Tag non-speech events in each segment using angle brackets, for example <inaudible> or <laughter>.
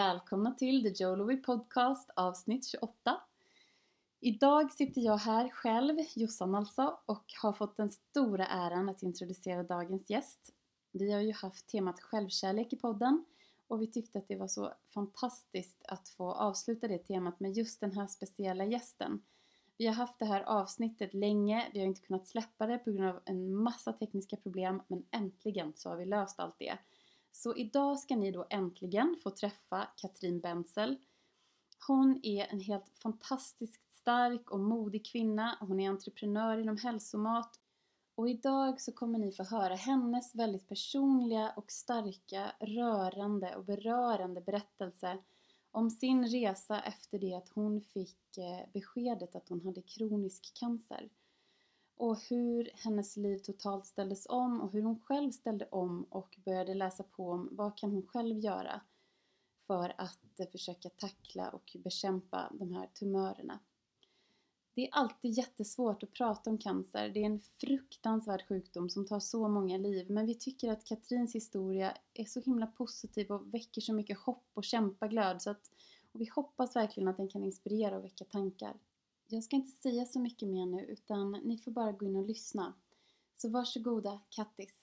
välkomna till The Jolowy Podcast avsnitt 28. Idag sitter jag här själv, Jossan alltså, och har fått den stora äran att introducera dagens gäst. Vi har ju haft temat självkärlek i podden och vi tyckte att det var så fantastiskt att få avsluta det temat med just den här speciella gästen. Vi har haft det här avsnittet länge, vi har inte kunnat släppa det på grund av en massa tekniska problem men äntligen så har vi löst allt det. Så idag ska ni då äntligen få träffa Katrin Benzel. Hon är en helt fantastiskt stark och modig kvinna. Hon är entreprenör inom hälsomat. Och idag så kommer ni få höra hennes väldigt personliga och starka, rörande och berörande berättelse om sin resa efter det att hon fick eh, beskedet att hon hade kronisk cancer och hur hennes liv totalt ställdes om och hur hon själv ställde om och började läsa på om vad kan hon själv göra för att eh, försöka tackla och bekämpa de här tumörerna. Det är alltid jättesvårt att prata om cancer. Det är en fruktansvärd sjukdom som tar så många liv. Men vi tycker att Katrins historia är så himla positiv och väcker så mycket hopp och kämpaglöd. Så att, och vi hoppas verkligen att den kan inspirera och väcka tankar. Jag ska inte säga så mycket mer nu utan ni får bara gå in och lyssna. Så varsågoda Kattis!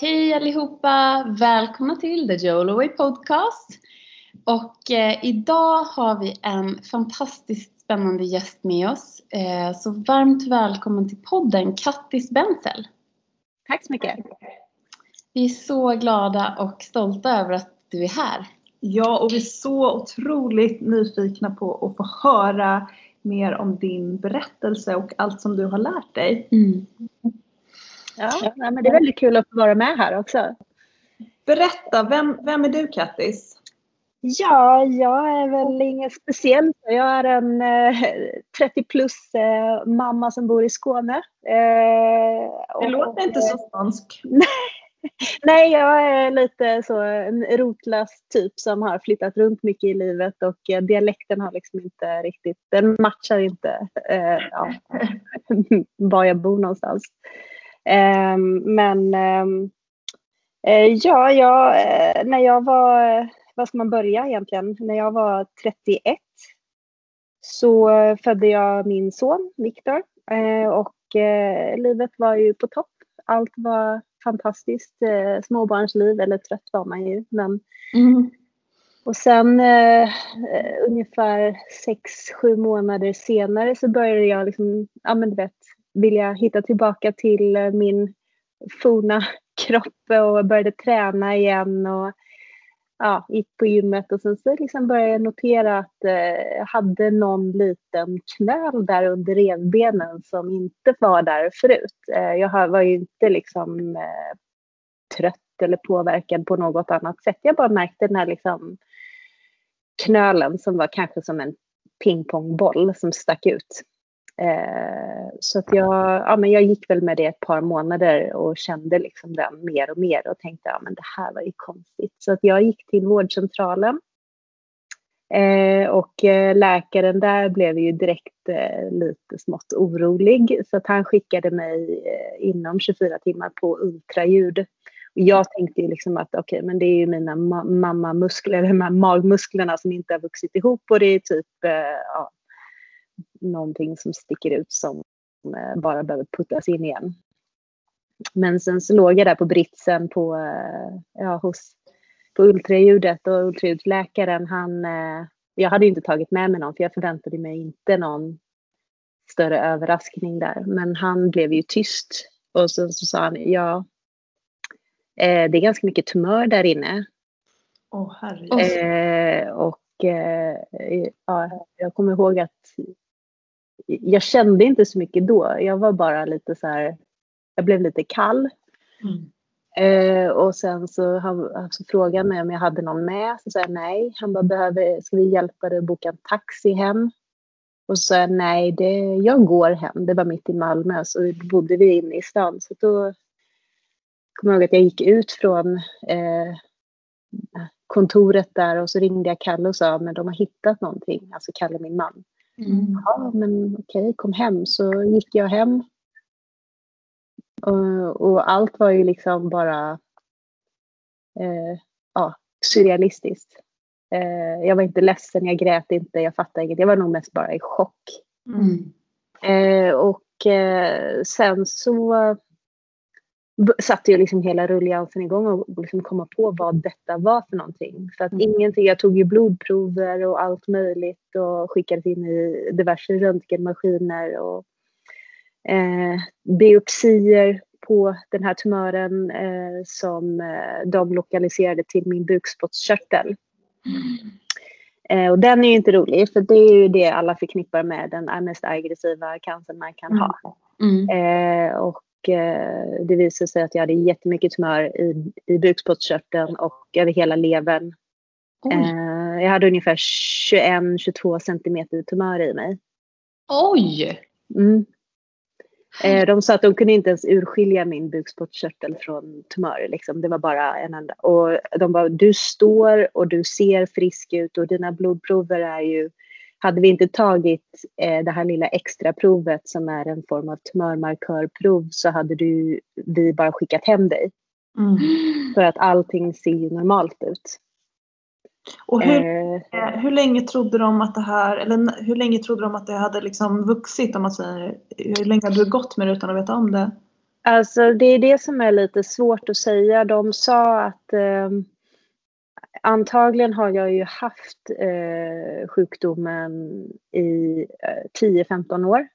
Hej allihopa! Välkomna till The Joloway Podcast. Och eh, idag har vi en fantastiskt spännande gäst med oss. Eh, så varmt välkommen till podden Kattis Benzel. Tack så mycket. Vi är så glada och stolta över att du är här. Ja, och vi är så otroligt nyfikna på att få höra mer om din berättelse och allt som du har lärt dig. Mm. Ja, men det är väldigt kul att få vara med här också. Berätta, vem, vem är du Kattis? Ja, jag är väl inget speciellt. Jag är en eh, 30 plus eh, mamma som bor i Skåne. Eh, det låter inte så skånsk. <laughs> <laughs> Nej, jag är lite så en rotlös typ som har flyttat runt mycket i livet och eh, dialekten har liksom inte riktigt, den matchar inte eh, ja, <laughs> var jag bor någonstans. Eh, men ehm, eh, ja, jag, eh, när jag var, vad ska man börja egentligen? När jag var 31 så födde jag min son Viktor eh, och eh, livet var ju på topp. Allt var fantastiskt eh, småbarnsliv, eller trött var man ju. Men, mm. Och sen eh, ungefär sex, sju månader senare så började jag liksom, ja men du vet, vilja hitta tillbaka till eh, min forna <laughs> kropp och började träna igen och ja, gick på gymmet och sen så liksom började jag notera att eh, jag hade någon liten knöl där under revbenen som inte var där förut. Eh, jag var ju inte liksom eh, trött eller påverkad på något annat sätt. Jag bara märkte den här liksom knölen som var kanske som en pingpongboll som stack ut. Eh, så att jag, ja, men jag gick väl med det ett par månader och kände liksom den mer och mer och tänkte ja men det här var ju konstigt. Så att jag gick till vårdcentralen eh, och eh, läkaren där blev ju direkt eh, lite smått orolig så att han skickade mig eh, inom 24 timmar på ultraljud. Och jag tänkte ju liksom att okej, okay, men det är ju mina ma mammamuskler, de här magmusklerna som inte har vuxit ihop och det är typ eh, ja, någonting som sticker ut som eh, bara behöver puttas in igen. Men sen så låg jag där på britsen på, eh, ja, hos, på ultraljudet och ultraljudsläkaren han, eh, jag hade inte tagit med mig någon för jag förväntade mig inte någon större överraskning där. Men han blev ju tyst och så, så sa han, ja, det är ganska mycket tumör där inne. Åh oh, herregud. Eh, och eh, ja, jag kommer ihåg att jag kände inte så mycket då. Jag var bara lite så här, jag blev lite kall. Mm. Eh, och sen så han, han så frågade mig om jag hade någon med. Så sa jag nej. Han bara, behöver, ska vi hjälpa dig att boka en taxi hem? Och så sa jag nej, det, jag går hem. Det var mitt i Malmö, så bodde vi inne i stan. Så då kommer jag ihåg att jag gick ut från eh, kontoret där och så ringde jag Kalle och sa, men de har hittat någonting. Alltså Kalle, min man. Mm. Ja, men okej, kom hem. Så gick jag hem. Och, och, allt var ju liksom bara eh, ja, surrealistiskt. Eh, jag var inte ledsen, jag grät inte, jag fattade inget. Jag var nog mest bara i chock. Mm. Eh, och eh, sen så satte jag liksom hela rulliansen igång och liksom komma på vad detta var för någonting. För att mm. ingenting, jag tog ju blodprover och allt möjligt och skickade in i diverse röntgenmaskiner och eh, biopsier på den här tumören eh, som eh, de lokaliserade till min bukspottkörtel. Mm. Eh, och den är ju inte rolig för det är ju det alla förknippar med den mest aggressiva cancern man kan ha. Mm. Eh, och eh, det visade sig att jag hade jättemycket tumör i, i bukspottkörteln och över hela levern. Eh, jag hade ungefär 21-22 centimeter tumör i mig. Oj! Mm. Eh, de sa att de kunde inte ens urskilja min bukspottkörtel från tumör. Liksom. Det var bara en enda. Och de bara, du står och du ser frisk ut och dina blodprover är ju... Hade vi inte tagit eh, det här lilla extra provet som är en form av tumörmarkörprov så hade du, vi bara skickat hem dig. Mm. För att allting ser ju normalt ut. Och hur, eh, hur länge trodde de att det här, eller hur länge trodde de att det hade liksom vuxit om man säger, hur länge hade du gått med det utan att veta om det? Alltså det är det som är lite svårt att säga. De sa att eh, antagligen har jag ju haft eh, sjukdomen i 10-15 år.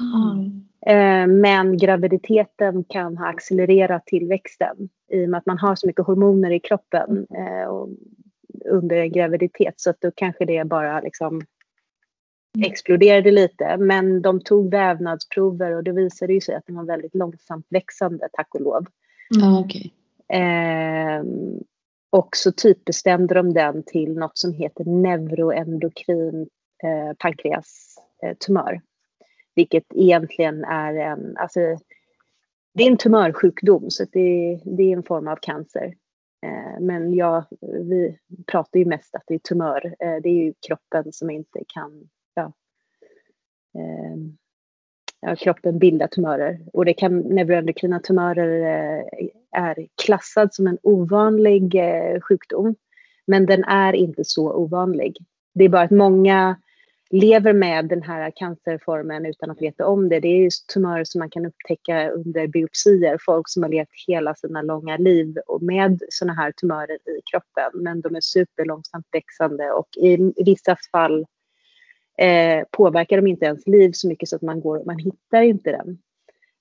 Mm. Men graviditeten kan ha accelererat tillväxten i och med att man har så mycket hormoner i kroppen. Eh, och under en graviditet så att då kanske det bara liksom mm. exploderade lite. Men de tog vävnadsprover och det visade ju sig att den var väldigt långsamt växande, tack och lov. Mm, okay. eh, och så typbestämde de den till något som heter neuroendokrin eh, pankreastumör. Eh, vilket egentligen är en, alltså, det är en tumörsjukdom så det, det är en form av cancer. Eh, men ja, vi pratar ju mest att det är tumör. Eh, det är ju kroppen som inte kan, ja, ja kroppen bildar tumörer. Och det kan, neuroendokrina tumörer eh, är klassad som en ovanlig eh, sjukdom. Men den är inte så ovanlig. Det är bara att många lever med den här cancerformen utan att veta om det. Det är just tumörer som man kan upptäcka under biopsier. Folk som har levt hela sina långa liv med sådana här tumörer i kroppen. Men de är superlångsamt växande och i vissa fall eh, påverkar de inte ens liv så mycket så att man, går, man hittar inte den.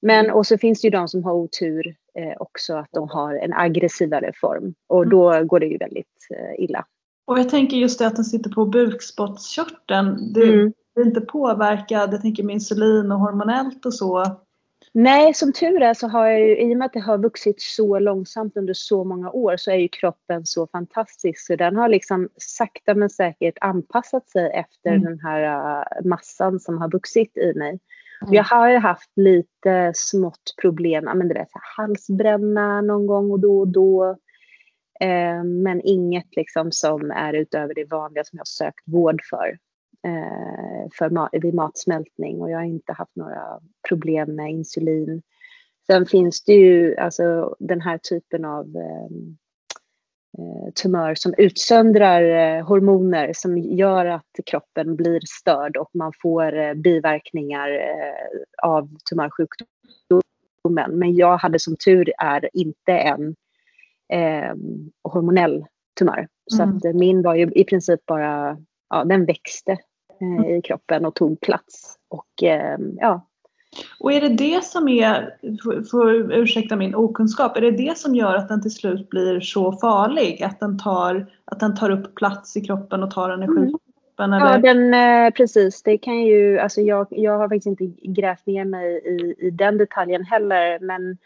Men och så finns det ju de som har otur eh, också att de har en aggressivare form och mm. då går det ju väldigt eh, illa. Och jag tänker just det att den sitter på bukspottkörteln. Det, mm. är inte påverkad, jag tänker med insulin och hormonellt och så. Nej, som tur är så har jag ju, i och med att det har vuxit så långsamt under så många år så är ju kroppen så fantastisk så den har liksom sakta men säkert anpassat sig efter mm. den här uh, massan som har vuxit i mig. Mm. Jag har ju haft lite smått problem, men du vet halsbränna någon gång och då och då. Eh, men inget liksom som är utöver det vanliga som jag sökt vård för, för ma vid matsmältning och jag har inte haft några problem med insulin. Sen finns det ju alltså den här typen av ehm, eh, tumör som utsöndrar eh, hormoner som gör att kroppen blir störd och man får eh, biverkningar eh, av tumörsjukdomen. Men jag hade som tur är inte en eh, hormonell tumör. Så mm. att min var ju i princip bara, ja den växte eh. I kroppen och tog plats. Och eh, ja. Och är det det som är, för ursäkta min okunskap, är det det som gör att den till slut blir så farlig? Att den tar, att den tar upp plats i kroppen och tar energi? Mm. Ja, den, eh, precis. Det kan ju, alltså jag, jag har faktiskt inte grävt ner mig i, i den detaljen heller, men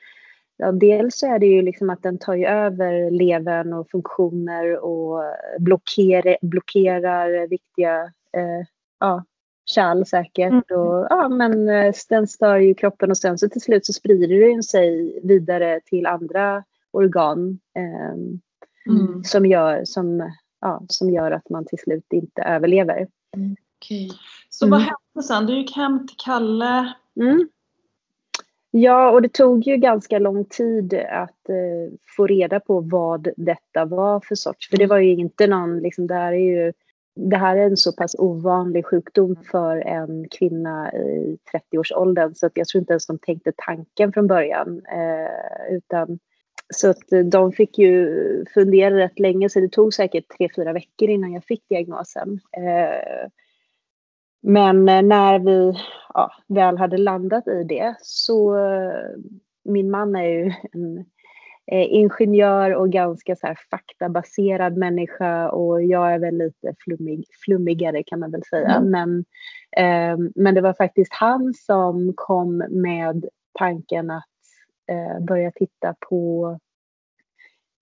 Ja, dels så är det ju liksom att den tar ju över levern och funktioner och blockerar, blockerar viktiga eh, ja, kärl säkert. Mm. Och, ja, men eh, den stör ju kroppen och sen så till slut så sprider den sig vidare till andra organ eh, mm. som, gör, som, ja, som gör att man till slut inte överlever. Mm. Okay. Så vad mm. hände sen? Du gick hem till Kalle. Mm. Ja, och det tog ju ganska lång tid att eh, få reda på vad detta var för sorts. För det var ju inte någon, liksom, det här är ju det här är en så pass ovanlig sjukdom för en kvinna i 30-årsåldern så att jag tror inte ens de tänkte tanken från början. Eh, utan, så att de fick ju fundera rätt länge, så det tog säkert tre fyra veckor innan jag fick diagnosen. Eh, men eh, när vi ja, väl hade landat i det så, eh, min man är ju en eh, ingenjör och ganska så här faktabaserad människa och jag är väl lite flummig, flummigare kan man väl säga. Mm. Men, eh, men det var faktiskt han som kom med tanken att eh, börja titta på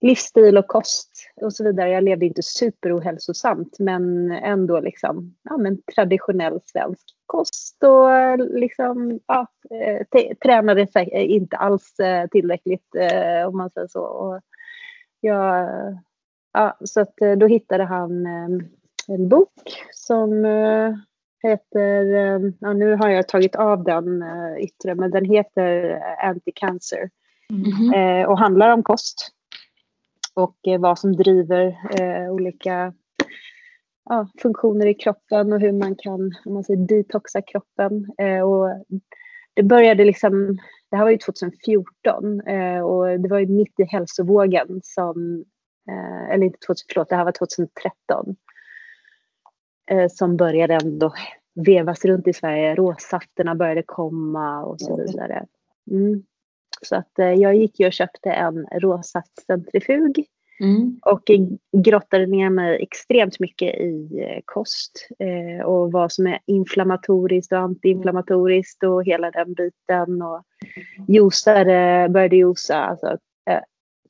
livsstil och kost och så vidare. Jag levde inte superohälsosamt men ändå liksom, ja, men traditionell svensk kost och liksom, ja, eh, tränade inte alls eh, tillräckligt eh, om man säger så. Och jag, ja, så att då hittade han en bok som heter, ja, nu har jag tagit av den yttre, men den heter Anti-Cancer mm -hmm. och handlar om kost och eh, vad som driver eh, olika ja, funktioner i kroppen och hur man kan om man säger, detoxa kroppen. Eh, och det började liksom, det här var ju 2014 eh, och det var ju mitt i hälsovågen som, eller inte 2000, förlåt, det här var 2013 eh, som började ändå vevas runt i Sverige. Råsafterna började komma och så vidare. Mm. Så att eh, jag gick ju och köpte en råsaftcentrifug mm. och grottade ner mig extremt mycket i eh, kost eh, och vad som är inflammatoriskt och antiinflammatoriskt och hela den biten och juicade, började juica, alltså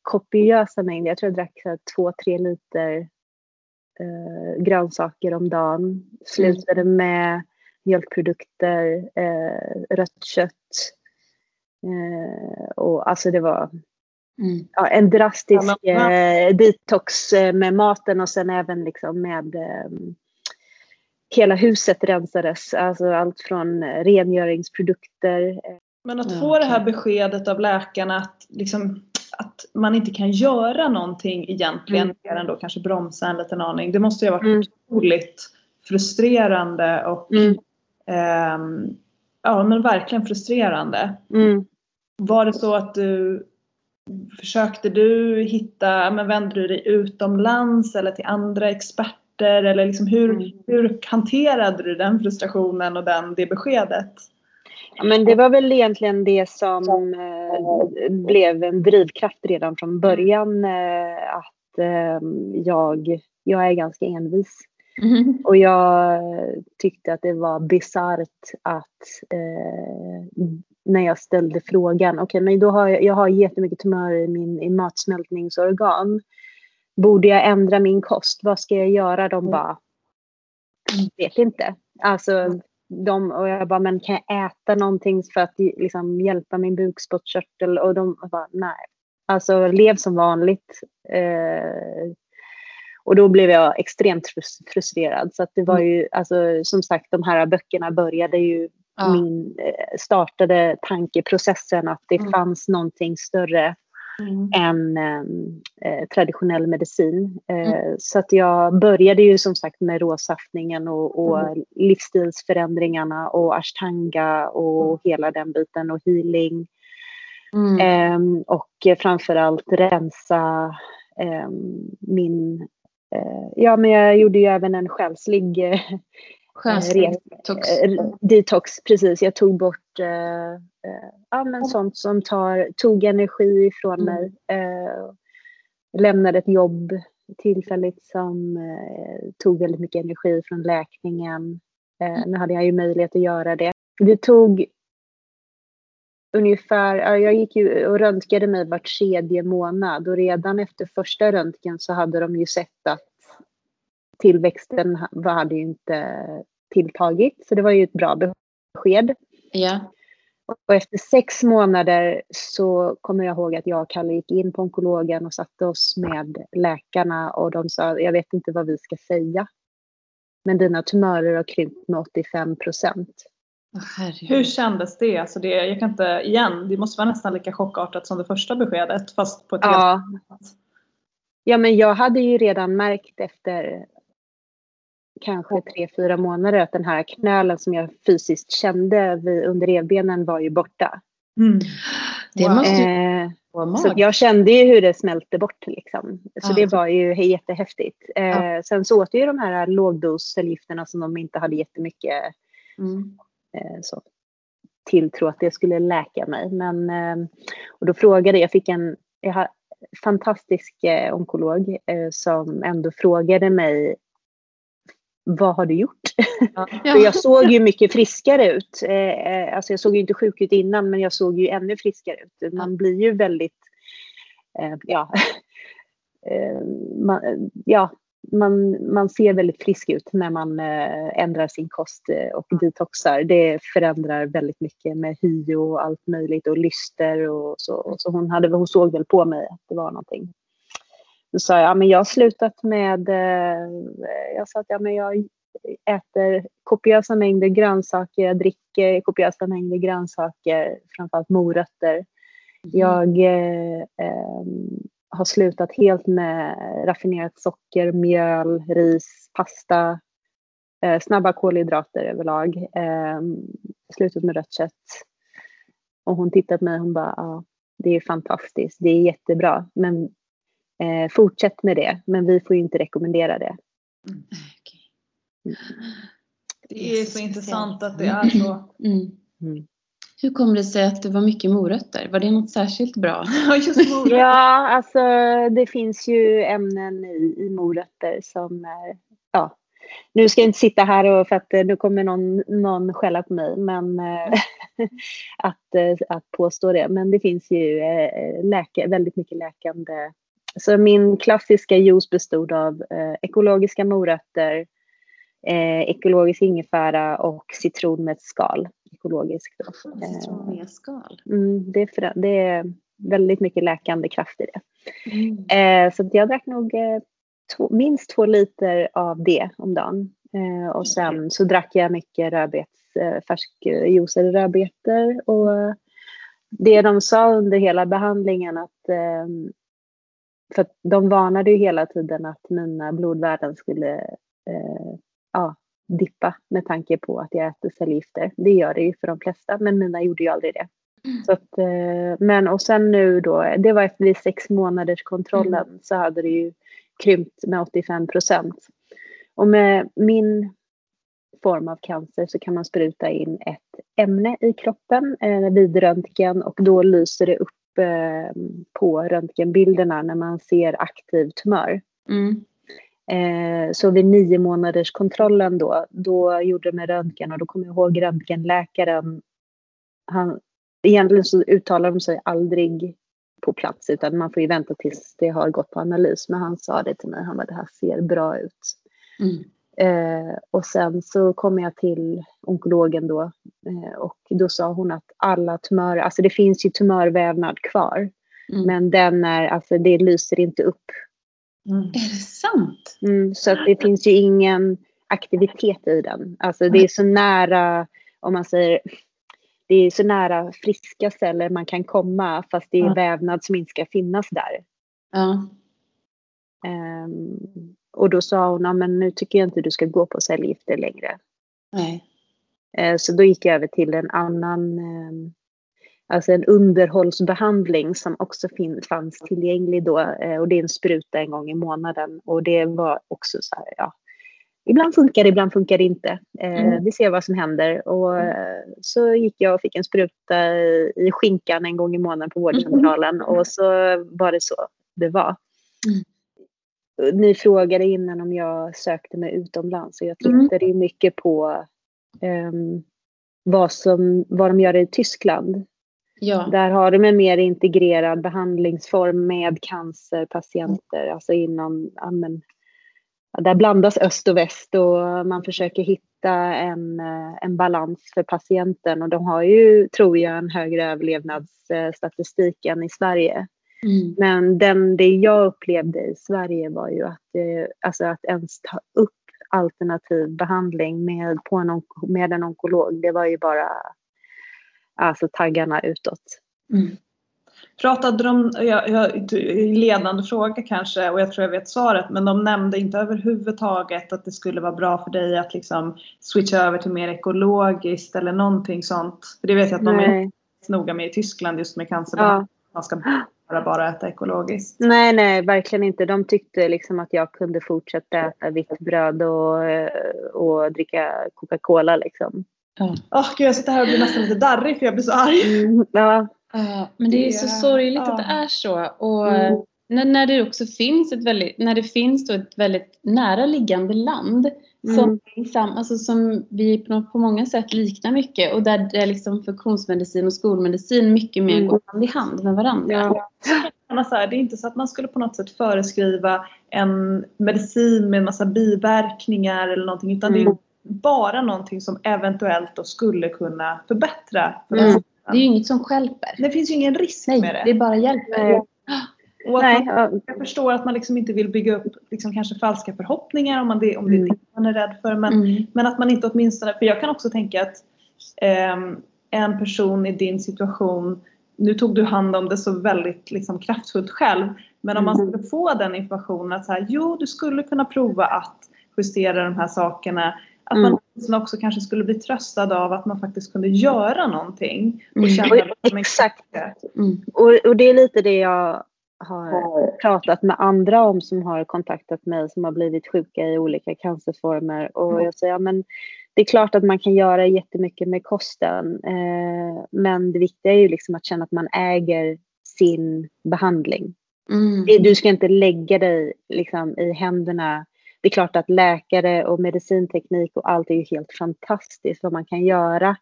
kopiösa mängder. Jag tror jag drack så två, tre liter eh, grönsaker om dagen. Slutade mm. med mjölkprodukter, eh, rött kött, Eh, och alltså det var mm. ja, en drastisk ja, eh, detox eh, med maten och sen även liksom med eh, hela huset rensades. Alltså allt från rengöringsprodukter. Men att få det här beskedet av läkarna att, liksom, att man inte kan göra någonting egentligen mm. mer än då kanske bromsa en liten aning. Det måste ju ha varit mm. otroligt frustrerande och mm. eh, ja men verkligen frustrerande. Mm. Var det så att du försökte du hitta, men vände du dig utomlands eller till andra experter eller liksom hur, mm. hur hanterade du den frustrationen och den, det beskedet? Ja, men det var väl egentligen det som eh, blev en drivkraft redan från början. Eh, att eh, jag, jag är ganska envis. Mm. Och jag tyckte att det var bisarrt att eh, när jag ställde frågan, okej okay, men då har jag, jag har jättemycket tumörer i min i matsmältningsorgan. Borde jag ändra min kost? Vad ska jag göra? De mm. bara, vet inte. Alltså, de, och jag bara, men kan jag äta någonting för att liksom, hjälpa min bukspottkörtel? Och de bara, nej. Alltså lev som vanligt. Eh, och då blev jag extremt frustrerad. Så att det var mm. ju, alltså, som sagt, de här böckerna började ju ja. min, eh, startade tankeprocessen att det mm. fanns någonting större mm. än eh, traditionell medicin. Eh, mm. Så att jag började ju som sagt med råsaftningen och, och mm. livsstilsförändringarna och ashtanga och mm. hela den biten och healing. Eh, och framförallt rensa eh, min ja, men jag gjorde ju även en själslig eh, detox. Eh, detox. Precis, jag tog bort eh, ja, men sånt som tar, tog energi ifrån mm. mig. Eh, lämnade ett jobb tillfälligt som eh, tog väldigt mycket energi från läkningen. Mm. Nu hade jag ju möjlighet att göra det. Det tog ungefär, jag gick ju och röntgade mig vart tredje månad och redan efter första röntgen så hade de ju sett att tillväxten hade ju inte tilltagit. Så det var ju ett bra besked. Ja. Och efter sex månader så kommer jag ihåg att jag och Kalle gick in på onkologen och satte oss med läkarna och de sa, jag vet inte vad vi ska säga. Men dina tumörer har krympt med 85 procent. Hur kändes det? Alltså det? Jag kan inte, igen, det måste vara nästan lika chockartat som det första beskedet fast på ett Ja. helt sätt. Ja, men jag hade ju redan märkt efter kanske tre, fyra månader att den här knölen som jag fysiskt kände vid, under revbenen var ju borta. Mm. Det Wow. måste ju Eh, så jag kände ju hur det smälte bort liksom. Så Ja. det var ju jättehäftigt. Eh, Ja. Sen så åt jag ju de här lågdoscellgifterna som de inte hade jättemycket Mm. Eh, så, tilltro att det skulle läka mig. Men, eh, och då frågade jag, fick en jag har, fantastisk eh, onkolog som ändå frågade mig vad har du gjort? <laughs> För jag såg ju mycket friskare ut. Alltså jag såg ju inte sjuk ut innan men jag såg ju ännu friskare ut. Man blir ju väldigt, ja, <laughs> man, ja man, man ser väldigt frisk ut när man eh, ändrar sin kost eh, och detoxar. Det förändrar väldigt mycket med hy och allt möjligt och lyster och så. Så hon, hade, hon såg väl på mig att det var någonting. Då sa jag, ja, men jag har slutat med, eh, jag sa att ja, men jag äter kopiösa mängder grönsaker, jag dricker kopiösa mängder grönsaker, framförallt morötter. Jag eh, ehm, har slutat helt med raffinerat socker, mjöl, ris, pasta, eh, snabba kolhydrater överlag. Eh, slutat med rött kött. Och hon tittade på mig och hon bara, ja, det är fantastiskt, det är jättebra, men eh, fortsätt med det, men vi får ju inte rekommendera det. Okej. Det är så intressant att det är så. Mm. Hur kom det sig att det var mycket morötter? Var det något särskilt bra? <laughs> Ja, just morötter. Ja, alltså det finns ju ämnen i, i morötter som är, ja. Nu ska jag inte sitta här och för att eh, nu kommer någon, någon skälla på mig, men eh, <laughs> att, eh, att påstå det. Men det finns ju läka, väldigt mycket läkande. Så min klassiska juice bestod av ekologiska morötter, ekologisk ingefära och citron med ett skal. Ekologiskt då. Citron med skal. Mm, det, är för, det är väldigt mycket läkande kraft i det. Mm. Eh, så jag drack nog eh, två, minst två liter av det om dagen. Eh, och sen så drack jag mycket rödbets, eh, färskjuicade rödbetor. Och det de sa under hela behandlingen att eh, för de varnade ju hela tiden att mina blodvärden skulle eh, ja, dippa med tanke på att jag äter cellgifter. Det gör det ju för de flesta, men mina gjorde ju aldrig det. Så att, eh, men och sen nu då, det var efter vid sex månaders kontrollen så hade det ju krympt med 85 procent. Och med min form av cancer så kan man spruta in ett ämne i kroppen eh, vid röntgen och då lyser det upp eh, på röntgenbilderna när man ser aktiv tumör. Mm. Eh, så vid nio månaders kontrollen då, då gjorde de en röntgen och då kommer jag ihåg röntgenläkaren. Han, egentligen så uttalar de sig aldrig på plats utan man får ju vänta tills det har gått på analys. Men han sa det till mig, han bara det här ser bra ut. Mm. Eh, och sen så kom jag till onkologen då eh, och då sa hon att alla tumörer, alltså det finns ju tumörvävnad kvar. Mm. Men den är, alltså det lyser inte upp Mm. Är det sant? Mm, så att det finns ju ingen aktivitet i den. Alltså det är så nära, om man säger, det är så nära friska celler man kan komma fast det är Ja. vävnad som inte ska finnas där. Ja. Ehm, och då sa hon, "Ja, men nu tycker jag inte du ska gå på cellgifter längre. Nej. Eh, så då gick jag över till en annan, ehm, alltså en underhållsbehandling som också fanns tillgänglig då. Eh, och det är en spruta en gång i månaden. Och det var också så här, ja. Ibland funkar det, ibland funkar det inte. Eh, Mm. Vi ser vad som händer. Och eh, så gick jag och fick en spruta i, skinkan en gång i månaden på vårdcentralen. Och så var det så det var. Ni frågade innan om jag sökte mig utomlands. Och jag Mm. tittade ju mycket på ehm, vad, som, vad de gör i Tyskland. Ja. Där har de en mer integrerad behandlingsform med cancerpatienter. Alltså inom, ja, men, där blandas öst och väst och man försöker hitta en, eh, en balans för patienten. Och de har ju, tror jag, en högre överlevnadsstatistik än i Sverige. Mm. Men den, det jag upplevde i Sverige var ju att, eh, alltså att ens ta upp alternativ behandling med, på en, med en onkolog. Det var ju bara alltså, taggarna utåt. Mm. Pratade de, jag, jag, ledande fråga kanske och jag tror jag vet svaret, men de nämnde inte överhuvudtaget att det skulle vara bra för dig att liksom switcha över till mer ekologiskt eller någonting sånt. För det vet jag att de Nej. är noga med i Tyskland just med cancerbehandling. Ja. Man ska bara, bara äta ekologiskt. Nej, nej, verkligen inte. De tyckte liksom att jag kunde fortsätta äta vitt bröd och, och dricka Coca-Cola liksom. Åh, oh, gud, jag sitter här och blir nästan lite darrig för jag blir så arg. Mm, ja. Uh, men det är så sorgligt uh. att det är så. Och mm. när, när det också finns ett väldigt, när det finns då ett väldigt näraliggande land som, mm. alltså, som vi på, på många sätt liknar mycket och där det liksom funktionsmedicin och skolmedicin mycket mer mm. går hand i hand med varandra. Ja. Så här, det är inte så att man skulle på något sätt föreskriva en medicin med en massa biverkningar eller någonting utan mm. det är mm. Bara någonting som eventuellt då skulle kunna förbättra. För mm. Det är ju inget som skälper. Det finns ju ingen risk Nej, med det. det är bara hjälper. Och Nej, man, jag förstår att man liksom inte vill bygga upp liksom kanske falska förhoppningar om, man det, om det är mm. det man är rädd för. Men, mm. men att man inte åtminstone, för jag kan också tänka att eh, en person i din situation, nu tog du hand om det så väldigt liksom, kraftfullt själv, men om man mm. skulle få den informationen att så här, jo du skulle kunna prova att justera de här sakerna. Att man mm. också kanske skulle bli tröstad av att man faktiskt kunde göra någonting. Och mm. känna mm. Exakt. Mm. Och, och det är lite det jag har pratat med andra om som har kontaktat mig som har blivit sjuka i olika cancerformer. Och jag säger, ja, men det är klart att man kan göra jättemycket med kosten. Eh, men det viktiga är ju liksom att känna att man äger sin behandling. Mm. Du ska inte lägga dig liksom i händerna. Det är klart att läkare och medicinteknik och allt är ju helt fantastiskt vad man kan göra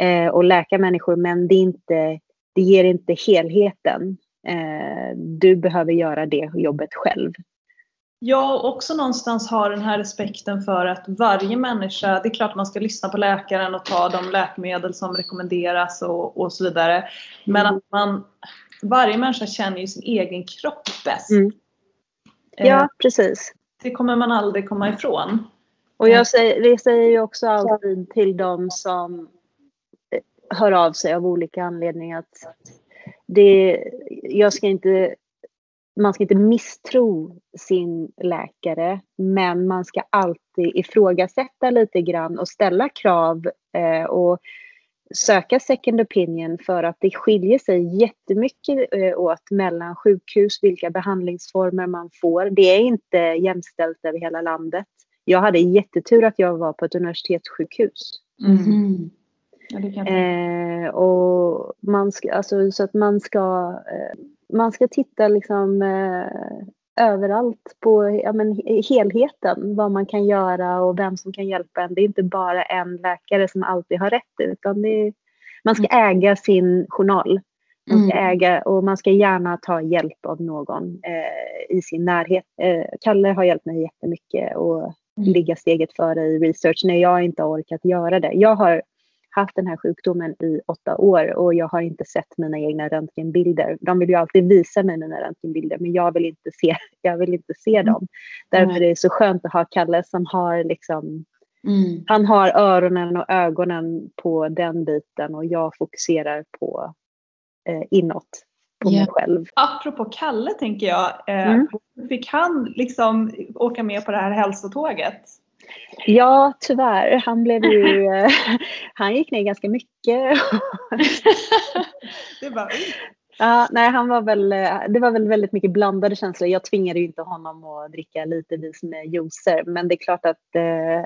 eh, och läka människor. Men det, inte, det ger inte helheten. Eh, du behöver göra det jobbet själv. Ja, och också någonstans ha den här respekten för att varje människa, det är klart man ska lyssna på läkaren och ta de läkemedel som rekommenderas och, och så vidare. Men mm. att man, varje människa känner ju sin egen kropp bäst. Mm. Ja, eh, precis. Det kommer man aldrig komma ifrån. Och jag säger, det säger ju också alltid till dem som eh, hör av sig av olika anledningar att det, jag ska inte, man ska inte misstro sin läkare, men man ska alltid ifrågasätta lite grann och ställa krav eh, och söka second opinion för att det skiljer sig jättemycket eh, åt mellan sjukhus, vilka behandlingsformer man får. Det är inte jämställt över hela landet. Jag hade jättetur att jag var på ett universitetssjukhus. Mm. Ja, eh, och man ska, alltså, så att man ska, eh, man ska titta liksom eh, överallt på ja, men, helheten, vad man kan göra och vem som kan hjälpa en. Det är inte bara en läkare som alltid har rätt, utan det är, man ska mm. äga sin journal. Man ska mm. äga och man ska gärna ta hjälp av någon eh, i sin närhet. Eh, Kalle har hjälpt mig jättemycket och mm. ligga steget före i research när jag inte har orkat göra det. Jag har haft den här sjukdomen i åtta år och jag har inte sett mina egna röntgenbilder. De vill ju alltid visa mig mina röntgenbilder men jag vill inte se, <laughs> jag vill inte se mm. dem. Därför mm. är det så skönt att ha Kalle som har liksom mm. Han har öronen och ögonen på den biten och jag fokuserar på eh, inåt på yeah. mig själv. Apropå Kalle tänker jag, eh, mm. fick han liksom åka med på det här hälsotåget? Ja, tyvärr. Han blev ju... <laughs> han gick ner ganska mycket. <laughs> det var Ja, nej, han var väl, det var väl väldigt mycket blandade känslor. Jag tvingade ju inte honom att dricka litervis med juicer, men det är klart att eh,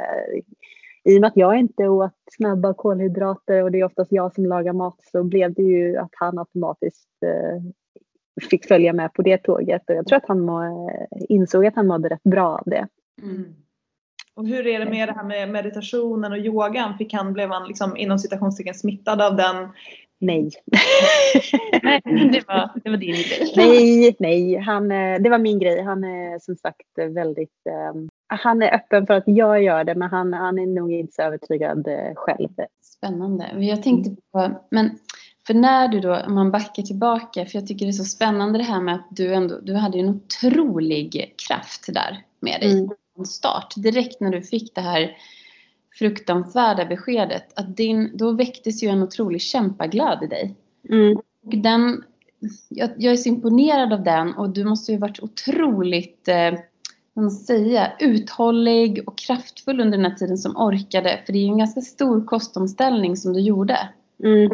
i och med att jag inte åt snabba kolhydrater och det är oftast jag som lagar mat så blev det ju att han automatiskt eh, fick följa med på det tåget och jag tror att han må, insåg att han mådde rätt bra av det. Mm. Och hur är det med det här med meditationen och yogan? Fick han, blev han liksom inom citationstecken smittad av den? Nej. nej, <laughs> det var, det var din grej. Nej, nej, han, eh, det var min grej. Han är som sagt väldigt, um, han är öppen för att jag gör det men han, han är nog inte så övertygad uh, själv. Spännande. Jag tänkte på, men för när du då, om man backar tillbaka, för jag tycker det är så spännande det här med att du ändå, du hade en otrolig kraft där med dig. Mm start. Direkt när du fick det här fruktansvärda beskedet. Att din, då väcktes ju en otrolig kämpaglöd i dig. Mm. Och den, jag, jag är så imponerad av den och du måste ju varit otroligt eh, man säga, uthållig och kraftfull under den här tiden som orkade. För det är ju en ganska stor kostomställning som du gjorde. Mm.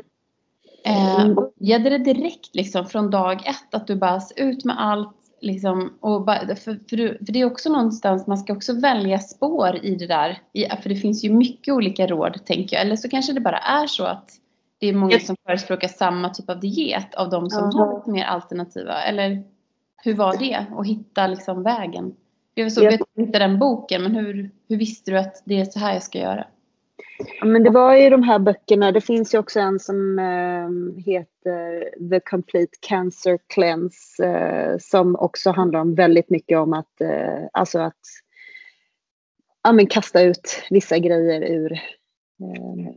Eh, började det direkt liksom från dag ett att du bara ut med allt liksom, och för, för, för det är också någonstans, man ska också välja spår i det där. För det finns ju mycket olika råd tänker jag. Eller så kanske det bara är så att det är många som förespråkar samma typ av diet av de som har lite mer alternativa. Eller hur var det? att hitta liksom vägen. Jag så Jag- vet att du hittade den boken men hur, hur visste du att det är så här jag ska göra? Ja, men det var ju de här böckerna. Det finns ju också en som eh, heter The Complete Cancer Cleanse eh, som också handlar om väldigt mycket om att, eh, alltså att ja, men kasta ut vissa grejer ur, ehm,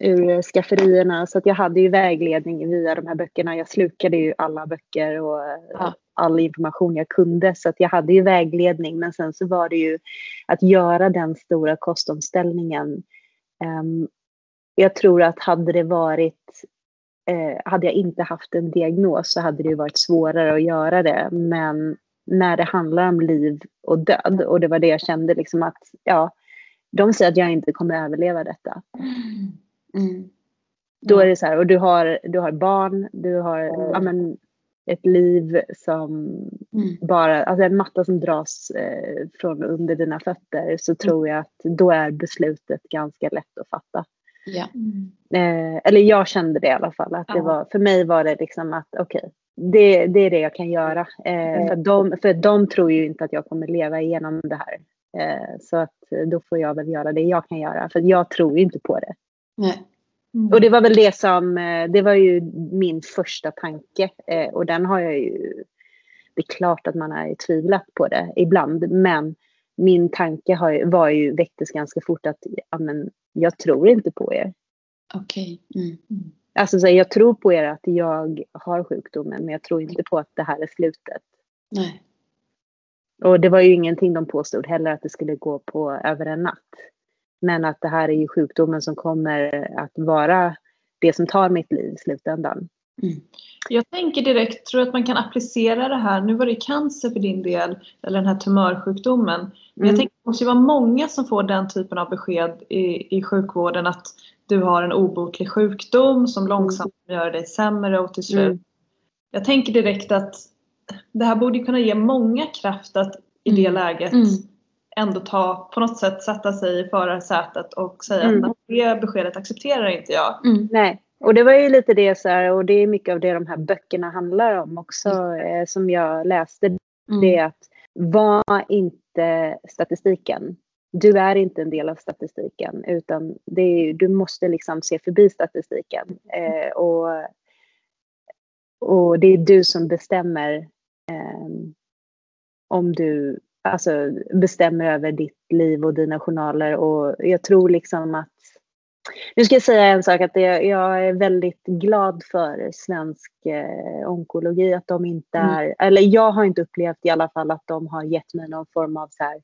ur skafferierna. Så att jag hade ju vägledning via de här böckerna. Jag slukade ju alla böcker och Ja. all information jag kunde. Så att jag hade ju vägledning. Men sen så var det ju att göra den stora kostomställningen. Ehm, jag tror att hade det varit, eh, hade jag inte haft en diagnos så hade det varit svårare att göra det. Men när det handlar om liv och död och det var det jag kände liksom att, ja, de säger att jag inte kommer överleva detta. Mm. Då är det så här, och du har, du har barn, du har ja, men, ett liv som Mm. bara, alltså en matta som dras eh, från under dina fötter så tror jag att då är beslutet ganska lätt att fatta. Ja. Eh, eller jag kände det i alla fall. Att det Ja. var, för mig var det liksom att okej, det, det är det jag kan göra. Eh, för, de, för de tror ju inte att jag kommer leva igenom det här. Eh, så att då får jag väl göra det jag kan göra. För jag tror ju inte på det. Nej. Och det var väl det som, eh, det var ju min första tanke. Eh, och den har jag ju, det är klart att man har tvivlat på det ibland. Men min tanke har, var ju, väcktes ganska fort att ja, men, jag tror inte på er. Okej. Mm. Alltså så jag tror på er att jag har sjukdomen men jag tror inte på att det här är slutet. Nej. Och det var ju ingenting de påstod heller att det skulle gå på över en natt. Men att det här är ju sjukdomen som kommer att vara det som tar mitt liv i slutändan. Mm. Jag tänker direkt, tror att man kan applicera det här, nu var det cancer för din del, eller den här tumörsjukdomen. Men jag Mm. tänker att det måste ju vara många som får den typen av besked i, i sjukvården att du har en obotlig sjukdom som långsamt gör dig sämre och till slut. Mm. Jag tänker direkt att det här borde kunna ge många kraft att i det Mm. läget Mm. Ändå ta, på något sätt sätta sig i förarsätet och säga Mm. att "Nej, det beskedet accepterar inte jag. Mm. Nej, och det var ju lite det så här, och det är mycket av det de här böckerna handlar om också, eh, som jag läste. Mm. Det är att var inte statistiken. Du är inte en del av statistiken, utan det är, du måste liksom se förbi statistiken. Eh, och, och det är du som bestämmer eh, om du alltså, bestämmer över ditt liv och dina journaler. Och jag tror liksom att nu ska jag säga en sak, att det, jag är väldigt glad för svensk eh, onkologi, att de inte Mm. är, eller jag har inte upplevt i alla fall att de har gett mig någon form av så här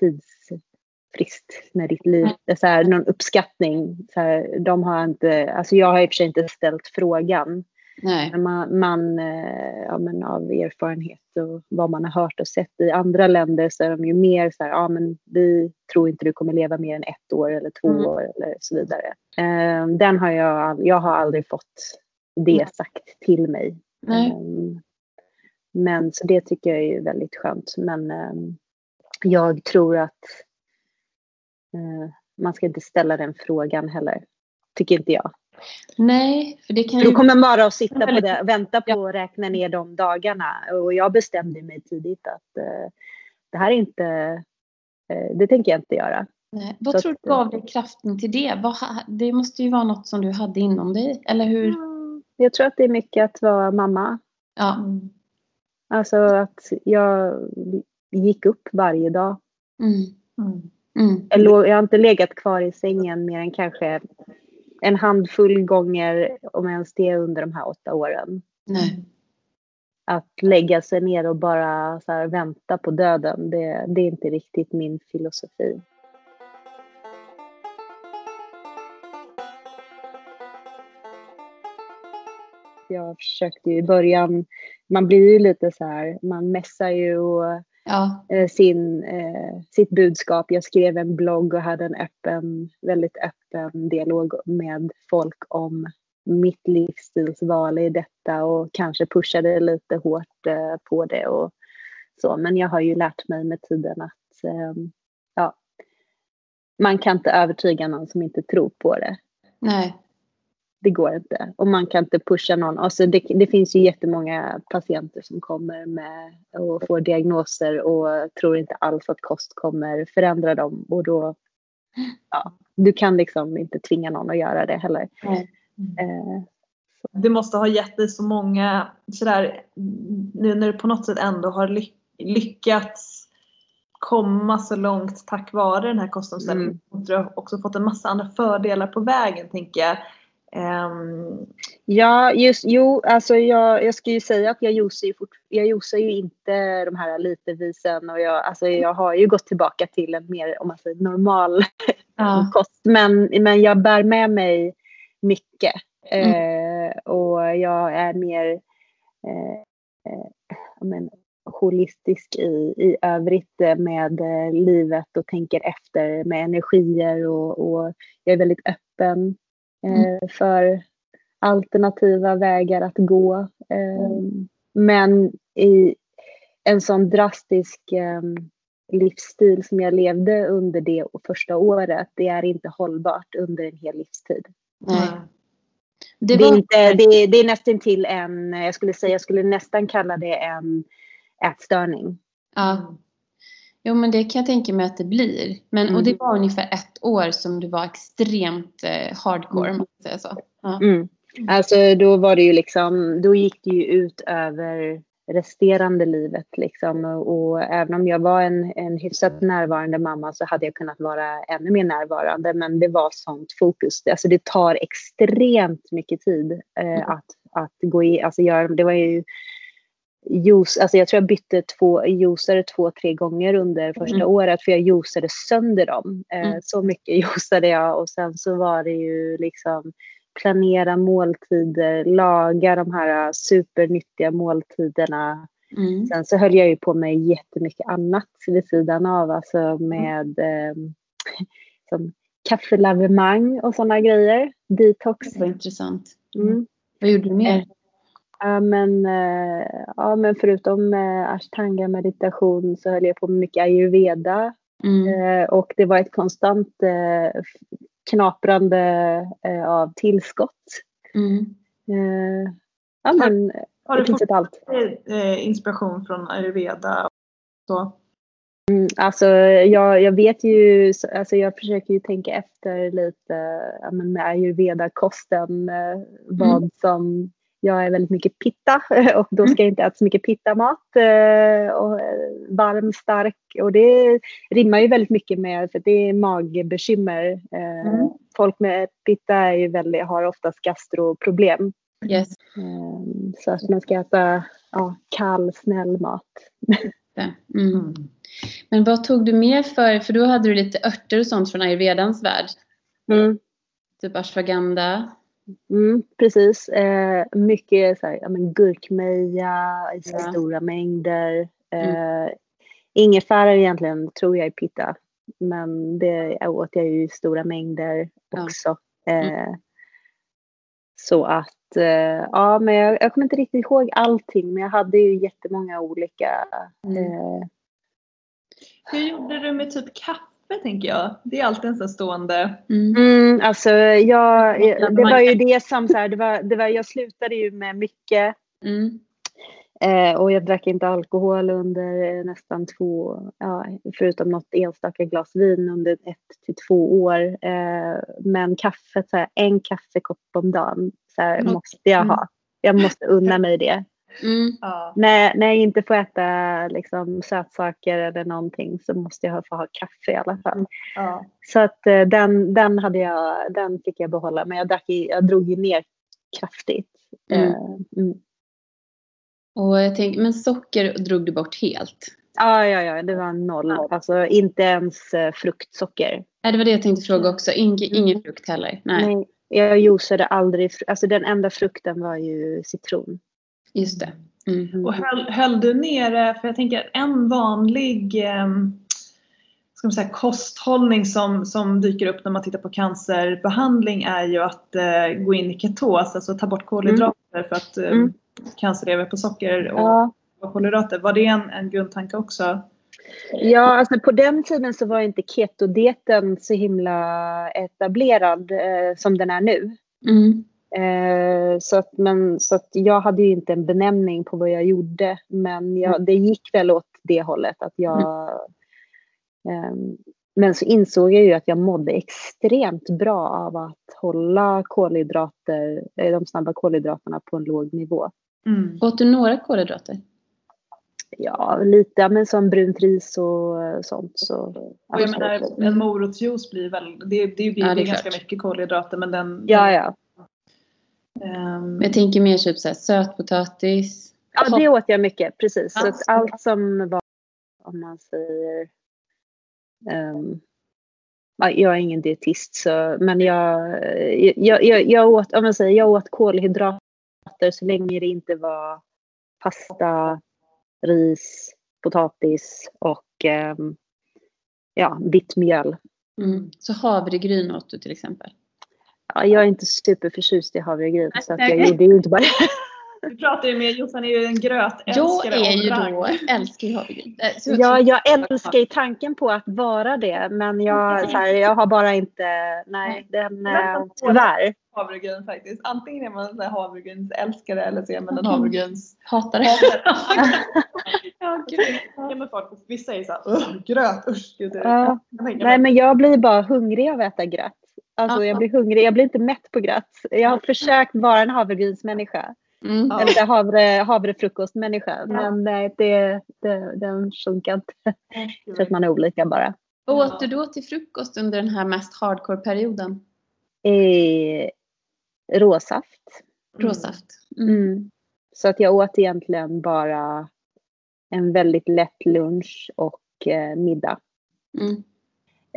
tidsfrist med ditt liv, så här, någon uppskattning. Så här, de har inte, alltså jag har i och för sig inte ställt frågan, Nej. men man, man eh, ja, men av erfarenhet och vad man har hört och sett i andra länder så är de ju mer så här, ja men vi tror inte du kommer leva mer än ett år eller två Mm. år eller så vidare. Eh, den har jag, jag har aldrig fått det sagt till mig. Nej. Eh, men så det tycker jag är väldigt skönt. Men jag tror att man ska inte ställa den frågan heller. Tycker inte jag. Nej, för det kan För ju... Då kommer man bara att sitta på det, vänta på att räkna ner de dagarna. Och jag bestämde mig tidigt att eh, det här är inte, eh, det tänker jag inte göra. Nej. Vad Så tror du gav dig kraften till det? Det måste ju vara något som du hade inom dig, eller hur? Jag tror att det är mycket att vara mamma. Ja. Mm. Alltså att jag gick upp varje dag. Mm. Mm. Mm. Jag, låg, jag har inte legat kvar i sängen mer än kanske en handfull gånger, om ens det under de här åtta åren. Nej. att lägga sig ner och bara så här, vänta på döden, det, det är inte riktigt min filosofi. Jag försökte ju i början, man blir ju lite så här, man mässar ju och ja. eh, sin, eh, sitt budskap. Jag skrev en blogg och hade en öppen, väldigt öppen dialog med folk om mitt livsstilsval i detta och kanske pushade lite hårt eh, på det och så. Men jag har ju lärt mig med tiden att ehm, ja, man kan inte övertyga någon som inte tror på det. Nej. Det går inte. Och man kan inte pusha någon. Alltså det, det finns ju jättemånga patienter som kommer med och får diagnoser och tror inte alls att kost kommer förändra dem. Och då, ja, du kan liksom inte tvinga någon att göra det heller. Nej. Eh, du måste ha gett dig så många, sådär, nu när du på något sätt ändå har lyckats komma så långt tack vare den här kostomställningen. Mm. Du har också fått en massa andra fördelar på vägen tänker jag. Um... Ja, just, jo, alltså jag, jag ska ju säga att jag josar ju, fort, jag josar ju inte de här litervisen och jag, alltså jag har ju gått tillbaka till en mer, om man säger normal ja. <laughs> kost. Men, men jag bär med mig mycket. Mm. Eh, och jag är mer eh, eh, men, holistisk i, i övrigt med eh, livet och tänker efter med energier och, och jag är väldigt öppen mm. för alternativa vägar att gå. Mm. Men i en sån drastisk livsstil som jag levde under det första året, det är inte hållbart under en hel livstid. Nej. Det, var... det, är inte, det, det är nästan till en, jag skulle säga, jag skulle nästan kalla det en ätstörning. Ja. Jo men det kan jag tänka mig att det blir. Men, mm. Och det var ungefär ett år som du var extremt eh, hardcore mm. om man säger så. Ja. Mm. Alltså då var det ju liksom, då gick det ju ut över resterande livet. Liksom. Och, och, även om jag var en, en hyfsat närvarande mamma så hade jag kunnat vara ännu mer närvarande. Men det var sånt fokus. Alltså det tar extremt mycket tid eh, mm. att, att gå i. Alltså jag, det var ju juice, alltså jag tror jag bytte två juicare två, tre gånger under första mm. året för jag juicade sönder dem. Eh, mm. Så mycket <laughs> juicade jag och sen så var det ju liksom planera måltider, laga de här supernyttiga måltiderna. Mm. Sen så höll jag ju på med jättemycket annat vid sidan av, alltså med eh, <laughs> som kaffelavemang och sådana grejer. Detox. Det var intressant. Mm. Vad gjorde du mer? Ja men, eh, ja, men förutom eh, ashtanga meditation så höll jag på med mycket ayurveda. Mm. Eh, och det var ett konstant knaprande av tillskott. Mm. Ja, men, har, har du fått allt. Inspiration från ayurveda? Så? Mm, alltså jag, jag vet ju, alltså jag försöker ju tänka efter lite ja, men med ayurveda-kosten vad mm. som jag är väldigt mycket pitta <laughs> och då ska jag inte äta så mycket pittamat. Eh, och eh, varm, stark och det rimmar ju väldigt mycket med för det är magbekymmer. Eh, mm. Folk med pitta är ju väldigt, har oftast gastroproblem. Yes. Så att man ska äta ja, kall, snäll mat. Mm. Men vad tog du med för, för då hade du lite örter och sånt från ayurvedans värld. Mm. Typ ashwagandha. Mm, precis. Eh, mycket så här, ja, men gurkmeja i ja. stora mängder. Mm. Eh, mm. Ingefära egentligen tror jag är pitta. Men det åt jag ju i stora mängder också. Ja. Mm. Eh, så att, eh, ja men jag, jag kommer inte riktigt ihåg allting men jag hade ju jättemånga olika. Mm. Eh. Hur gjorde du med typ kaffe? Kaffe tänker jag. Det är alltid en sån stående... Mm. Mm, alltså jag, det var ju det som så här, det var, det var, jag slutade ju med mycket. Mm. Eh, och jag drack inte alkohol under nästan två, ja, förutom något enstaka glas vin under ett till två år. Eh, men kaffet, så här, en kaffekopp om dagen så här, måste jag ha. Jag måste unna mig det. Mm. Ja. När, när jag inte får äta liksom, sötsaker eller någonting så måste jag få ha kaffe i alla fall. Ja. Så att eh, den, den, hade jag, den fick jag behålla men jag, drack i, jag drog ju ner kraftigt. Mm. Uh, mm. Och jag tänker, men socker drog du bort helt? Ja, ja, ja, det var noll. Alltså inte ens eh, fruktsocker. Ja, det var det jag tänkte fråga också. Inge, ingen frukt heller? Nej. Nej, jag juicade aldrig. Alltså den enda frukten var ju citron. Just det. Mm. Och höll, höll du nere, för jag tänker en vanlig ehm, ska man säga, kosthållning som, som dyker upp när man tittar på cancerbehandling är ju att eh, gå in i ketos, alltså ta bort kolhydrater för att eh, Mm. cancer lever på socker och, Ja, kolhydrater. Var det en, en grundtanke också? ja alltså på den tiden så var inte ketodieten så himla etablerad eh, som den är nu. Mm. Eh, så, att, men, så att jag hade ju inte en benämning på vad jag gjorde. Men jag, det gick väl åt det hållet att jag... ehm, men så insåg jag ju att jag mådde extremt bra av att hålla kolhydrater, eh, de snabba kolhydraterna på en låg nivå. Mm. Åt du några kolhydrater? Ja, lite, men som brunt ris och eh, sånt. Så, Och jag menar, en morotsjuice blir väl, det, det blir Ja, det ganska mycket kolhydrater men den... ja, ja. Men jag tänker mer typ så här, sötpotatis. Ja, det åt jag mycket, precis. Så Ja. att allt som var, om man säger... ja, jag är ingen dietist, så, men jag, jag, jag, jag, åt, om man säger, jag åt kolhydrater så länge det inte var pasta, ris, potatis och ehm, ja, vitt mjöl. Mm. Så havregryn åt du till exempel? Ja, jag är inte superförtjust i havregryn så att jag Nej. gjorde ju inte bara <laughs> Vi pratar ju med, Jossan är ju en Jag grötälskare är ju då, älskar ju havregryn. Eh, Ja, jag älskar ju tanken på att vara det, men jag, så här, jag har bara inte, nej, den, eh, tyvärr. havregryn faktiskt. Antingen är man en havregrynsälskare eller så är man en havregryns... Hatar det. <laughs> ja, gud. Ja, men folk, vissa är såhär, "Ugh, gröt, usch. Gud, det- Ja. jag Nej, men jag blir bara hungrig av att äta gröt. Alltså Ja. jag blir hungrig, jag blir inte mätt på gröt. Jag har försökt vara en havregrynsmänniska. Mm. Eller havre, havrefrukostmänniska. Men det, det, den funkar inte. Så att man är olika bara. Vad åt du då till frukost under den här mest hardcore-perioden? Eh, råsaft. Råsaft? Mm. Mm. Så att jag åt egentligen bara en väldigt lätt lunch och eh, middag. Mm.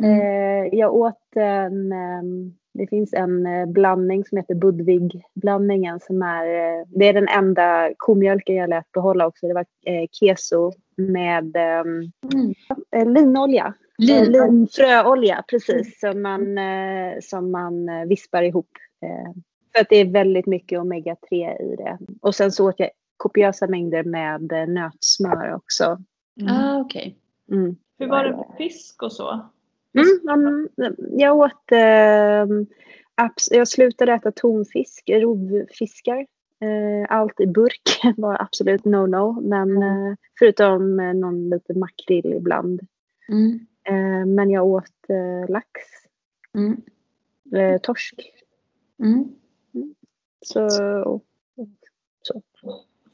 Eh, jag åt en, ehm, det finns en eh, blandning som heter Budvig-blandningen som är, eh, det är den enda komjölken jag lät behålla också. Det var eh, keso med ehm, Mm. eh, linolja. Eh, Lin. linfröolja, precis, som man, eh, som man eh, vispar ihop. Eh, för att det är väldigt mycket omega-3 i det. Och sen så åt jag kopiösa mängder med eh, nötsmör också. Mm. Ah, okej. Mm. Hur var det med fisk och så? Mm, mm, jag åt... Eh, abs- jag slutade äta tonfisk, rovfiskar. Eh, allt i burk <laughs> var absolut no-no. Men eh, förutom eh, någon lite makrill ibland. Mm. Eh, men jag åt eh, lax, Mm. eh, torsk. Mm. Så,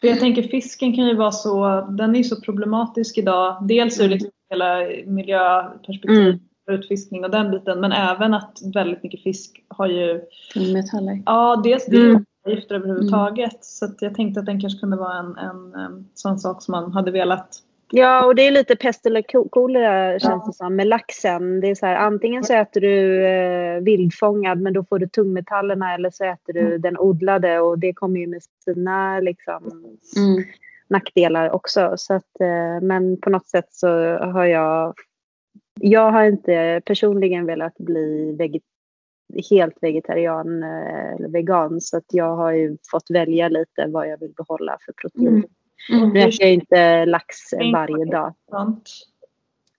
För jag tänker fisken kan ju vara så, den är ju så problematisk idag. Dels ur Mm. liksom hela miljöperspektiv, Mm. Utfiskning och den biten. Men även att väldigt mycket fisk har ju, Tungmetaller. ja dels det Mm. gifter överhuvudtaget. Så att jag tänkte att den kanske kunde vara en, en, sån sak som man hade velat. Ja, och det är lite pest eller ko- kolera känns det som med laxen. Det är så här, antingen så äter du eh, vildfångad men då får du tungmetallerna eller så äter du den odlade och det kommer ju med sina liksom, Mm. nackdelar också. Så att, eh, men på något sätt så har jag... Jag har inte personligen velat bli veget, helt vegetarian eh, eller vegan så att jag har ju fått välja lite vad jag vill behålla för protein. Mm. Mm. Nu äter jag inte lax varje dag. Sånt.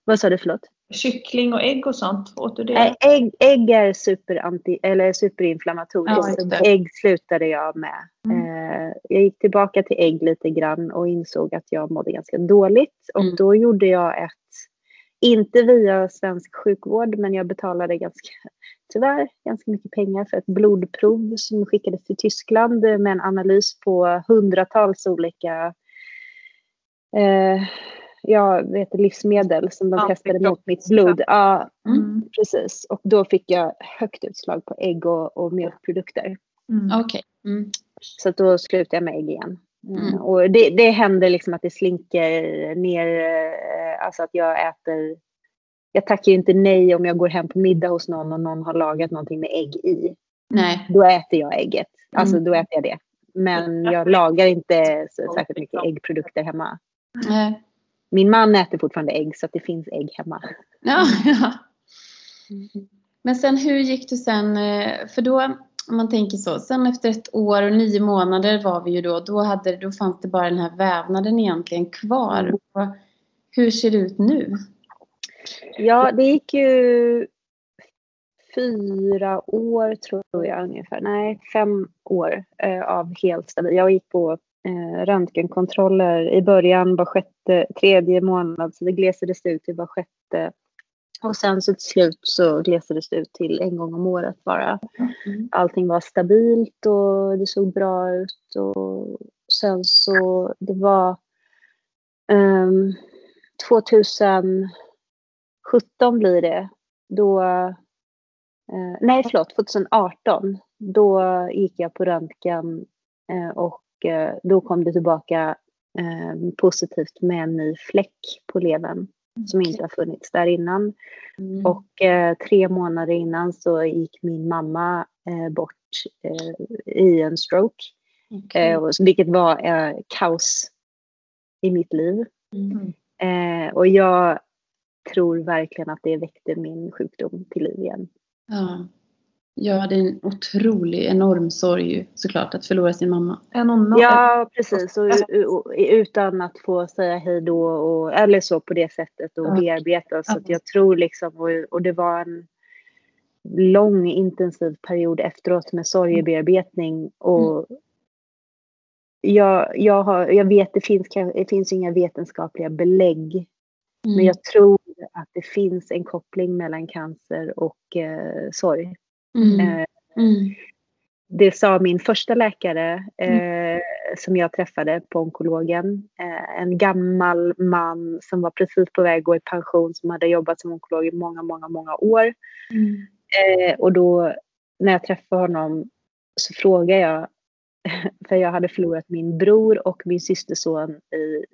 Vad sa du, förlåt? Kyckling och ägg och sånt, åt du det? Nej, ägg, ägg är superanti, eller superinflammatoriskt. Ja, ägg slutade jag med. Mm. Eh, jag gick tillbaka till ägg lite grann och insåg att jag mådde ganska dåligt. Och Mm. då gjorde jag ett, inte via svensk sjukvård, men jag betalade ganska, tyvärr ganska mycket pengar för ett blodprov som skickades till Tyskland med en analys på hundratals olika eh, jag vet, livsmedel som de Ja, testade mot mitt blod. Ja, Mm. Precis, och då fick jag högt utslag på ägg och, och mjölkprodukter. Mm. Okej. Mm. Så då slutade jag med ägg igen. Mm. Och det, det händer liksom att det slinker ner, eh, alltså att jag äter jag tackar ju inte nej om jag går hem på middag hos någon och någon har lagat någonting med ägg i. Nej. Då äter jag ägget. Alltså Mm. då äter jag det. Men jag lagar inte så, särskilt mycket äggprodukter hemma. Nej. Min man äter fortfarande ägg så att det finns ägg hemma. Ja, <laughs> ja. Men sen hur gick du sen, eh, för då om man tänker så, sen efter ett år och nio månader var vi ju då, då, hade, då fanns det bara den här vävnaden egentligen kvar. Och hur ser det ut nu? Ja, det gick ju fyra år tror jag ungefär. Nej, fem år eh, av helt stabil. Jag gick på eh, röntgenkontroller i början var sjätte, tredje månad så det glesades ut till var sjätte. Och sen så till slut så glesades det ut till en gång om året bara. Mm. Allting var stabilt och det såg bra ut. Och sen så det var ehm, um, 2017 blir det. Då, uh, nej förlåt, 2018. Då gick jag på röntgen uh, och uh, då kom det tillbaka ehm, positivt med en ny fläck på levern som inte har funnits där innan. Mm. Och eh, tre månader innan så gick min mamma eh, bort eh, i en stroke. Okej. Eh, vilket var eh, kaos i mitt liv. Mm. Eh, och jag tror verkligen att det väckte min sjukdom till liv igen. Ja. Ja, det är en otrolig, enorm sorg ju, såklart att förlora sin mamma. Ja, precis. Och, och, utan att få säga hej då, och, eller så på det sättet och Ja. bearbeta. Så jag tror liksom, och, och det var en lång intensiv period efteråt med sorgebearbetning. Och jag, jag, har, jag vet det finns, det finns inga vetenskapliga belägg Mm. Men jag tror att det finns en koppling mellan cancer och eh, sorg. Mm. Eh, Mm. det sa min första läkare eh, som jag träffade på onkologen. Eh, en gammal man som var precis på väg att gå i pension som hade jobbat som onkolog i många, många, många år. Mm. Eh, och då när jag träffade honom så frågade jag, <laughs> för jag hade förlorat min bror och min systerson i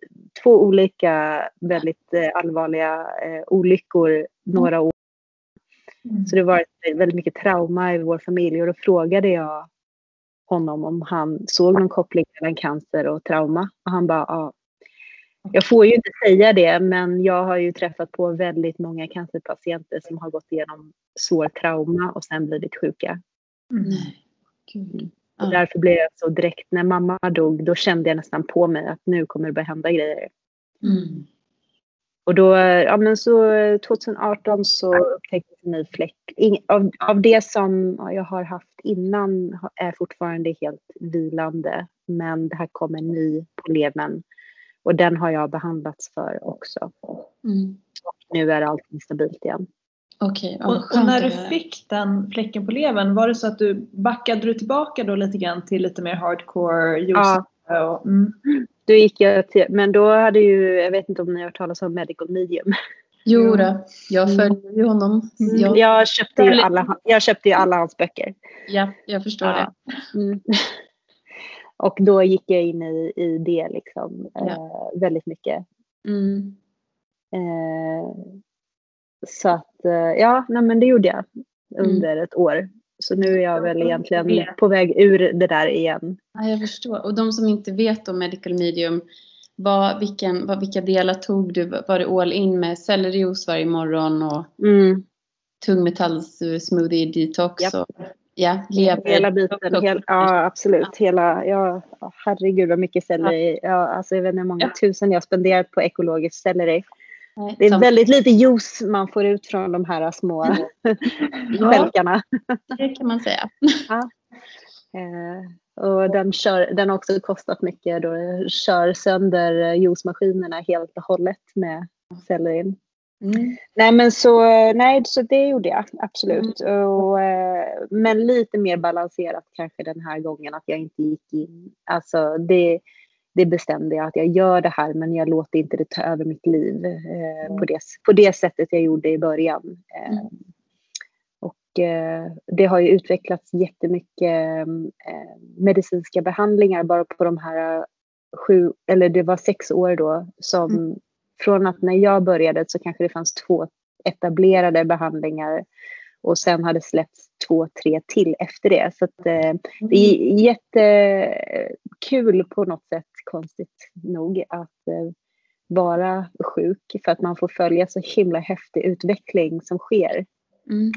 två olika väldigt eh, allvarliga eh, olyckor några år. Mm. Så det var väldigt mycket trauma i vår familj och då frågade jag honom om han såg någon koppling mellan cancer och trauma. Och han bara, ja. Jag får ju inte säga det, men jag har ju träffat på väldigt många cancerpatienter som har gått igenom svår trauma och sen blivit sjuka. Mm. Nej, gud. Och därför blev jag så direkt, när mamma dog, då kände jag nästan på mig att nu kommer det börja hända grejer. Mm. Och då, ja men så 2018 så upptäcktes en ny fläck. Ing- Av, av det som jag har haft innan är fortfarande helt vilande. Men det här kom en ny på levern. Och den har jag behandlats för också. Mm. Nu är allting stabilt igen. Okej, Och, och när du fick den fläcken på levern, var det så att du backade du tillbaka då lite grann till lite mer hardcore juice? Ja. Mm. Då gick jag till, men då hade ju, jag vet inte om ni har hört talas om medical medium. Jo då, jag följer ju honom. Mm. Jag, Jag, köpte ju alla, jag köpte ju alla hans böcker. ja, jag förstår Ja. det. Mm. <laughs> Och då gick jag in i, i det liksom Ja. eh, väldigt mycket. Mm. Eh, så att eh, ja, nej, men det gjorde jag under ett år. Så nu är jag väl egentligen på väg ur det där igen. Ja, jag förstår. Och de som inte vet om medical medium, vad, vilken, vad, vilka delar tog du? Var det all in med sellerijuice varje morgon och Mm. tungmetalls smoothie detox? Japp. Och, ja, lever. Hela biten, hel, ja absolut. Hela, ja, ja, herregud vad mycket selleri. Ja, alltså, jag vet inte hur många Ja. tusen jag spenderat på ekologisk selleri. Nej, Det är som- väldigt lite juice man får ut från de här små stjälkarna. <laughs> Det kan man säga. <laughs> Eh, och den, kör, den har också kostat mycket då kör sönder eh, juicemaskinerna helt och hållet med sellerin. Mm. Nej men så, nej, så det gjorde jag absolut. Och, eh, men lite mer balanserat kanske den här gången att jag inte gick in. Alltså det, det bestämde jag att jag gör det här men jag låter inte det ta över mitt liv eh, på, det, på det sättet jag gjorde i början. Eh, Mm. och eh, det har ju utvecklats jättemycket eh, medicinska behandlingar bara på de här sju, eller det var sex år då som mm. från att när jag började så kanske det fanns två etablerade behandlingar och sen hade släppts två, tre till efter det. Så att, eh, det är jättekul på något sätt, konstigt nog, att eh, vara sjuk för att man får följa så himla häftig utveckling som sker. Mm.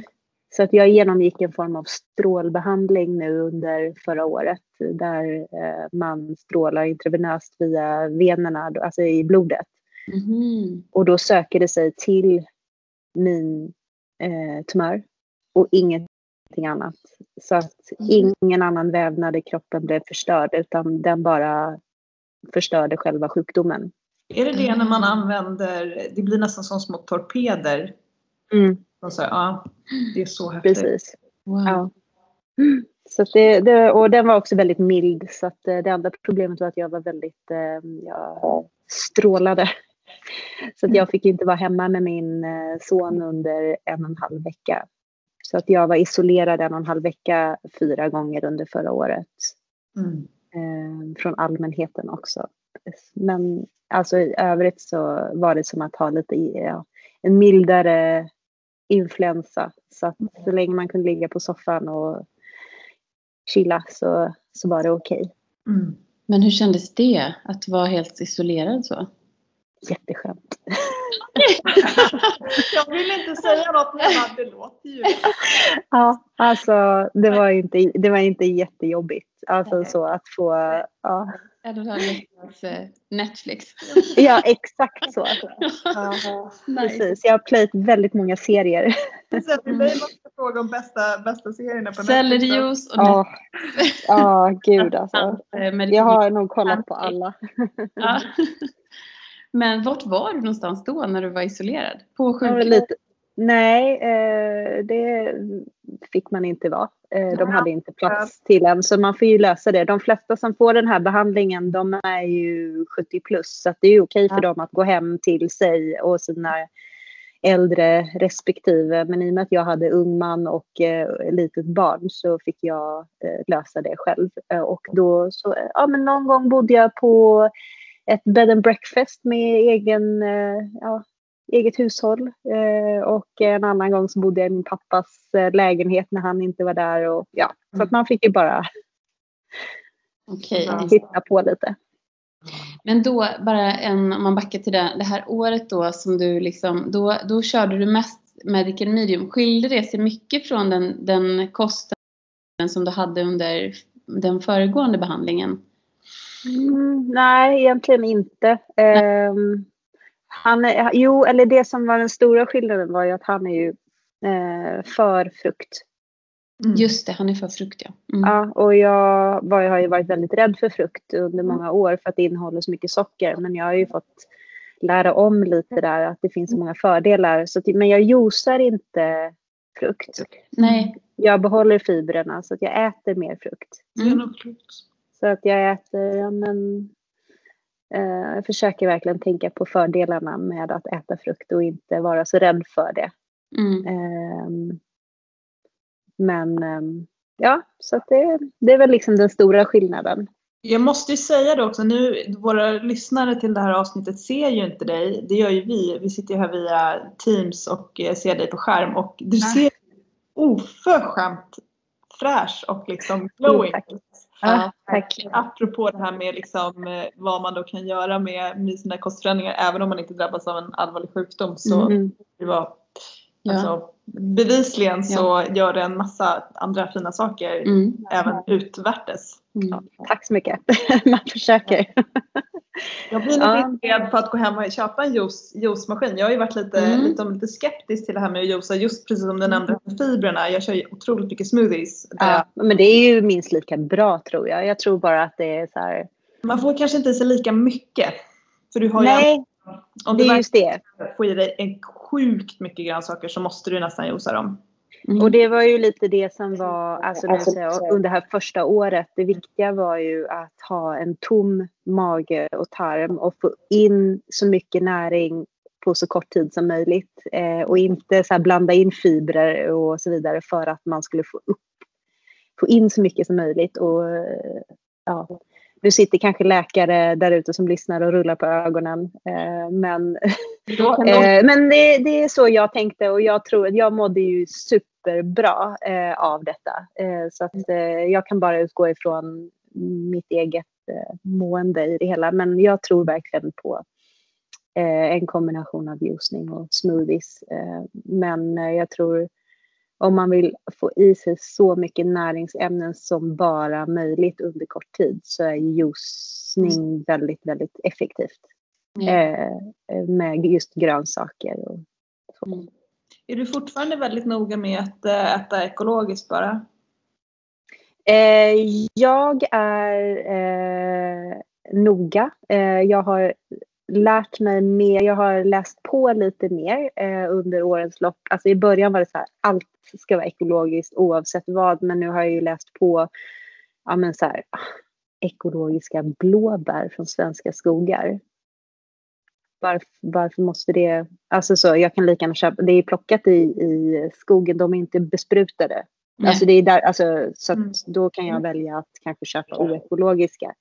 Så att jag genomgick en form av strålbehandling nu under förra året där eh, man strålar intravenöst via venerna, alltså i blodet. Mm. Och då söker det sig till min eh, tumör och ingenting annat. Så att mm. ingen annan vävnad i kroppen blev förstörd utan den bara förstörde själva sjukdomen. Är det det när man använder, det blir nästan som små torpeder? Mm. Så, ja, det är så häftigt. Precis. Wow. Ja. Så det, det, och den var också väldigt mild så att eh, det enda problemet var att jag var väldigt, eh, jag strålade. Så att jag fick inte vara hemma med min eh, son under en och en halv vecka. Så att jag var isolerad en och en halv vecka fyra gånger under förra året. Mm. från allmänheten också. Men alltså i övrigt så var det som att ha lite ja, en mildare influensa. Så att så länge man kunde ligga på soffan och chilla så, så var det okej. Okay. Mm. Men hur kändes det att vara helt isolerad så? Jätteskönt. <laughs> jag vill inte säga något men det låter ju. <laughs> ja, alltså det var inte, det var inte jättejobbigt. Alltså så att få, ja. Netflix. <laughs> ja, exakt så. Ja, precis. Jag har plöjt väldigt många serier. Mig måste fråga om bästa, bästa serierna på Sellerijuice och Ja, oh, oh, gud alltså. Jag har nog kollat på alla. Men vart var du någonstans då när du var isolerad? På sjukhus? Nej, eh, det fick man inte vara. Eh, de hade inte plats till en, så man får ju lösa det. De flesta som får den här behandlingen, de är ju 70 plus, så det är ju okej för dem att gå hem till sig och sina äldre respektive. Men i och med att jag hade ung man och eh, litet barn så fick jag eh, lösa det själv. Eh, och då så, ja men någon gång bodde jag på ett bed and breakfast med egen, eh, ja, eget hushåll. Eh, och en annan gång så bodde jag i min pappas eh, lägenhet när han inte var där. Och, ja, Så att mm. man fick ju bara okay. <laughs> hitta på lite. Men då, bara en, om man backar till det, det här året då som du liksom, då, då körde du mest medical medium. Skilde det sig mycket från den, den kostnaden som du hade under den föregående behandlingen? Mm, nej, egentligen inte. Um, han är, jo, eller det som var den stora skillnaden var ju att han är ju eh, för frukt. Mm. Just det, han är för frukt ja. Mm. Ja, och jag var, har ju varit väldigt rädd för frukt under många mm. år för att det innehåller så mycket socker. Men jag har ju fått lära om lite där att det finns så många fördelar. Så men jag juicar inte frukt. Nej. Jag behåller fibrerna så att jag äter mer frukt. Mm. Så att jag äter ja, men, jag eh, försöker verkligen tänka på fördelarna med att äta frukt och inte vara så rädd för det. Mm. Ehm, men ehm, ja, så det, det är väl liksom den stora skillnaden. Jag måste ju säga det också nu, våra lyssnare till det här avsnittet ser ju inte dig. Det gör ju vi. Vi sitter ju här via Teams och eh, ser dig på skärm och du ser oförskämt fräsch och liksom glowing ut. Ja, tack. Apropå det här med liksom, eh, vad man då kan göra med, med sina kostförändringar även om man inte drabbas av en allvarlig sjukdom så mm. det var, ja. alltså, bevisligen så ja. gör det en massa andra fina saker mm. även utvärtes. Mm. Tack så mycket. <laughs> man försöker. Jag blir lite ja. inspirerad på att gå hem och köpa en juice, juicemaskin. Jag har ju varit lite, mm. lite, lite skeptisk till det här med att juica just precis som du mm. nämnde med fibrerna. Jag kör ju otroligt mycket smoothies. Ja, men det är ju minst lika bra tror jag. Jag tror bara att det är så här... Man får kanske inte i sig lika mycket. För du har Nej, ju, om det är just det. får i dig en sjukt mycket grönsaker så måste du nästan juica dem. Mm. Och det var ju lite det som var, alltså, alltså under det här första året, det viktiga var ju att ha en tom mage och tarm och få in så mycket näring på så kort tid som möjligt eh, och inte så blanda in fibrer och så vidare för att man skulle få upp, få in så mycket som möjligt och ja, nu sitter kanske läkare där ute som lyssnar och rullar på ögonen. Eh, men eh, men det, det, är så jag tänkte och jag tror att jag mådde ju superbra eh, av detta. Så att jag kan bara utgå ifrån mitt eget mående i det hela. Men jag tror verkligen på en kombination av juicning och smoothies. men jag tror om man vill få i sig så mycket näringsämnen som bara möjligt under kort tid så är juicning väldigt, väldigt effektivt. Mm. Eh, med just grönsaker och så. Mm. Är du fortfarande väldigt noga med att eh, äta ekologiskt bara? Eh, jag är eh, noga. Eh, jag har lärt mig mer, jag har läst på lite mer eh, under årens lopp. Alltså i början var det så här, allt ska vara ekologiskt oavsett vad, men nu har jag ju läst på ja, men så här, ekologiska blåbär från svenska skogar. Varför, varför måste det, alltså så, jag kan lika gärna köpa, det är plockat i, i skogen, de är inte besprutade. Alltså det är där, alltså, så mm. då kan jag välja att kanske köpa oekologiska.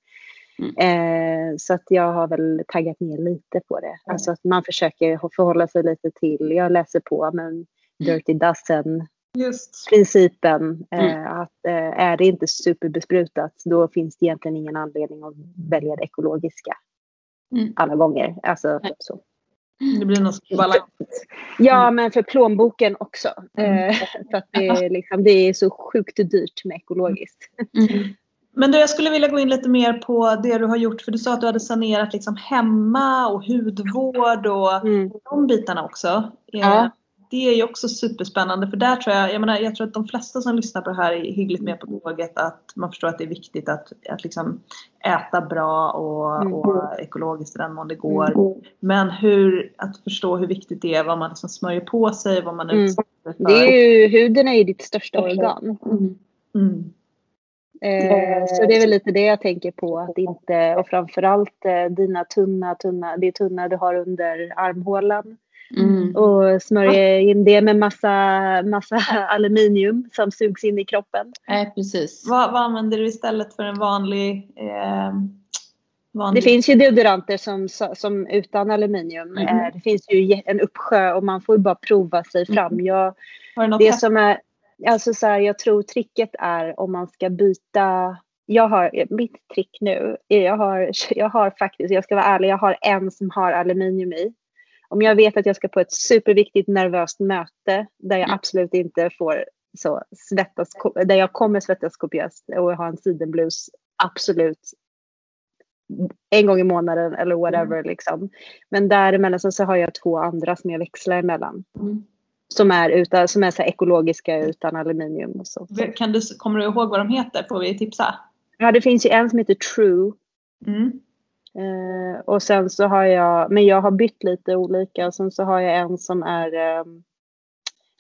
Mm. Eh, så att jag har väl taggat ner lite på det. Mm. Alltså att man försöker förhålla sig lite till, jag läser på men Dirty Dozen principen eh, mm. att eh, är det inte superbesprutat då finns det egentligen ingen anledning att välja det ekologiska mm. alla gånger. Alltså, så. Det blir någon balans. Ja, mm. men för plånboken också. Mm. Eh, <laughs> för att det är, liksom, det är så sjukt dyrt med ekologiskt. Mm. Men du, jag skulle vilja gå in lite mer på det du har gjort. För du sa att du hade sanerat liksom hemma och hudvård och mm. de bitarna också. Ja. Det är ju också superspännande för där tror jag, jag menar jag tror att de flesta som lyssnar på det här är hyggligt med på tåget att man förstår att det är viktigt att, att liksom äta bra och, mm. och ekologiskt i den mån det går. Mm. Men hur, att förstå hur viktigt det är vad man liksom smörjer på sig, vad man mm. utsätter för. Det är ju, huden är ju ditt största organ. Eh, så det är väl lite det jag tänker på. Att inte, och framförallt eh, dina tunna, tunna, det tunna du har under armhålan. Mm. Och smörja in det med massa, massa <laughs> aluminium som sugs in i kroppen. Nej, precis. Vad, vad använder du istället för en vanlig eh, Vanligt. Det finns ju deodoranter som, som utan aluminium. Mm. Eh, det finns ju en uppsjö och man får ju bara prova sig fram. Mm. Jag, det, det som är, Alltså så här, jag tror tricket är om man ska byta jag har, mitt trick nu, jag har, <laughs> jag har faktiskt, jag ska vara ärlig, jag har en som har aluminium i. Om jag vet att jag ska på ett superviktigt nervöst möte där jag mm. absolut inte får så svettas, där jag kommer svettas kopiöst och ha en sidenblus, absolut en gång i månaden eller whatever mm. liksom. Men däremellan så, så har jag två andra som jag växlar emellan. Mm som är, utan, som är så ekologiska utan aluminium. Och så. Kan du, kommer du ihåg vad de heter? Får vi tipsa? Ja, det finns ju en som heter True. Mm. Eh, och sen så har jag, men jag har bytt lite olika. Och sen så har jag en som är, eh,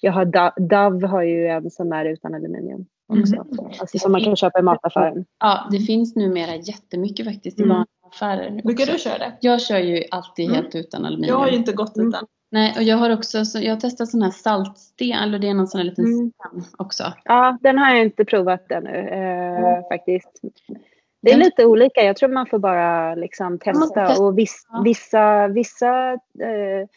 jag har Dove har ju en som är utan aluminium. Också. Mm. Alltså som man kan köpa i mataffären. Ja, det finns numera jättemycket faktiskt i mm. vanliga affärer. Brukar du köra det? Jag kör ju alltid mm. helt utan aluminium. Jag har ju inte gått utan. Nej, och jag har också jag har testat sån här saltsten, eller det är någon sån här liten mm. sten också. Ja, den har jag inte provat ännu eh, mm. faktiskt. Det är mm. lite olika, jag tror man får bara liksom testa, testa. och viss, vissa, vissa eh,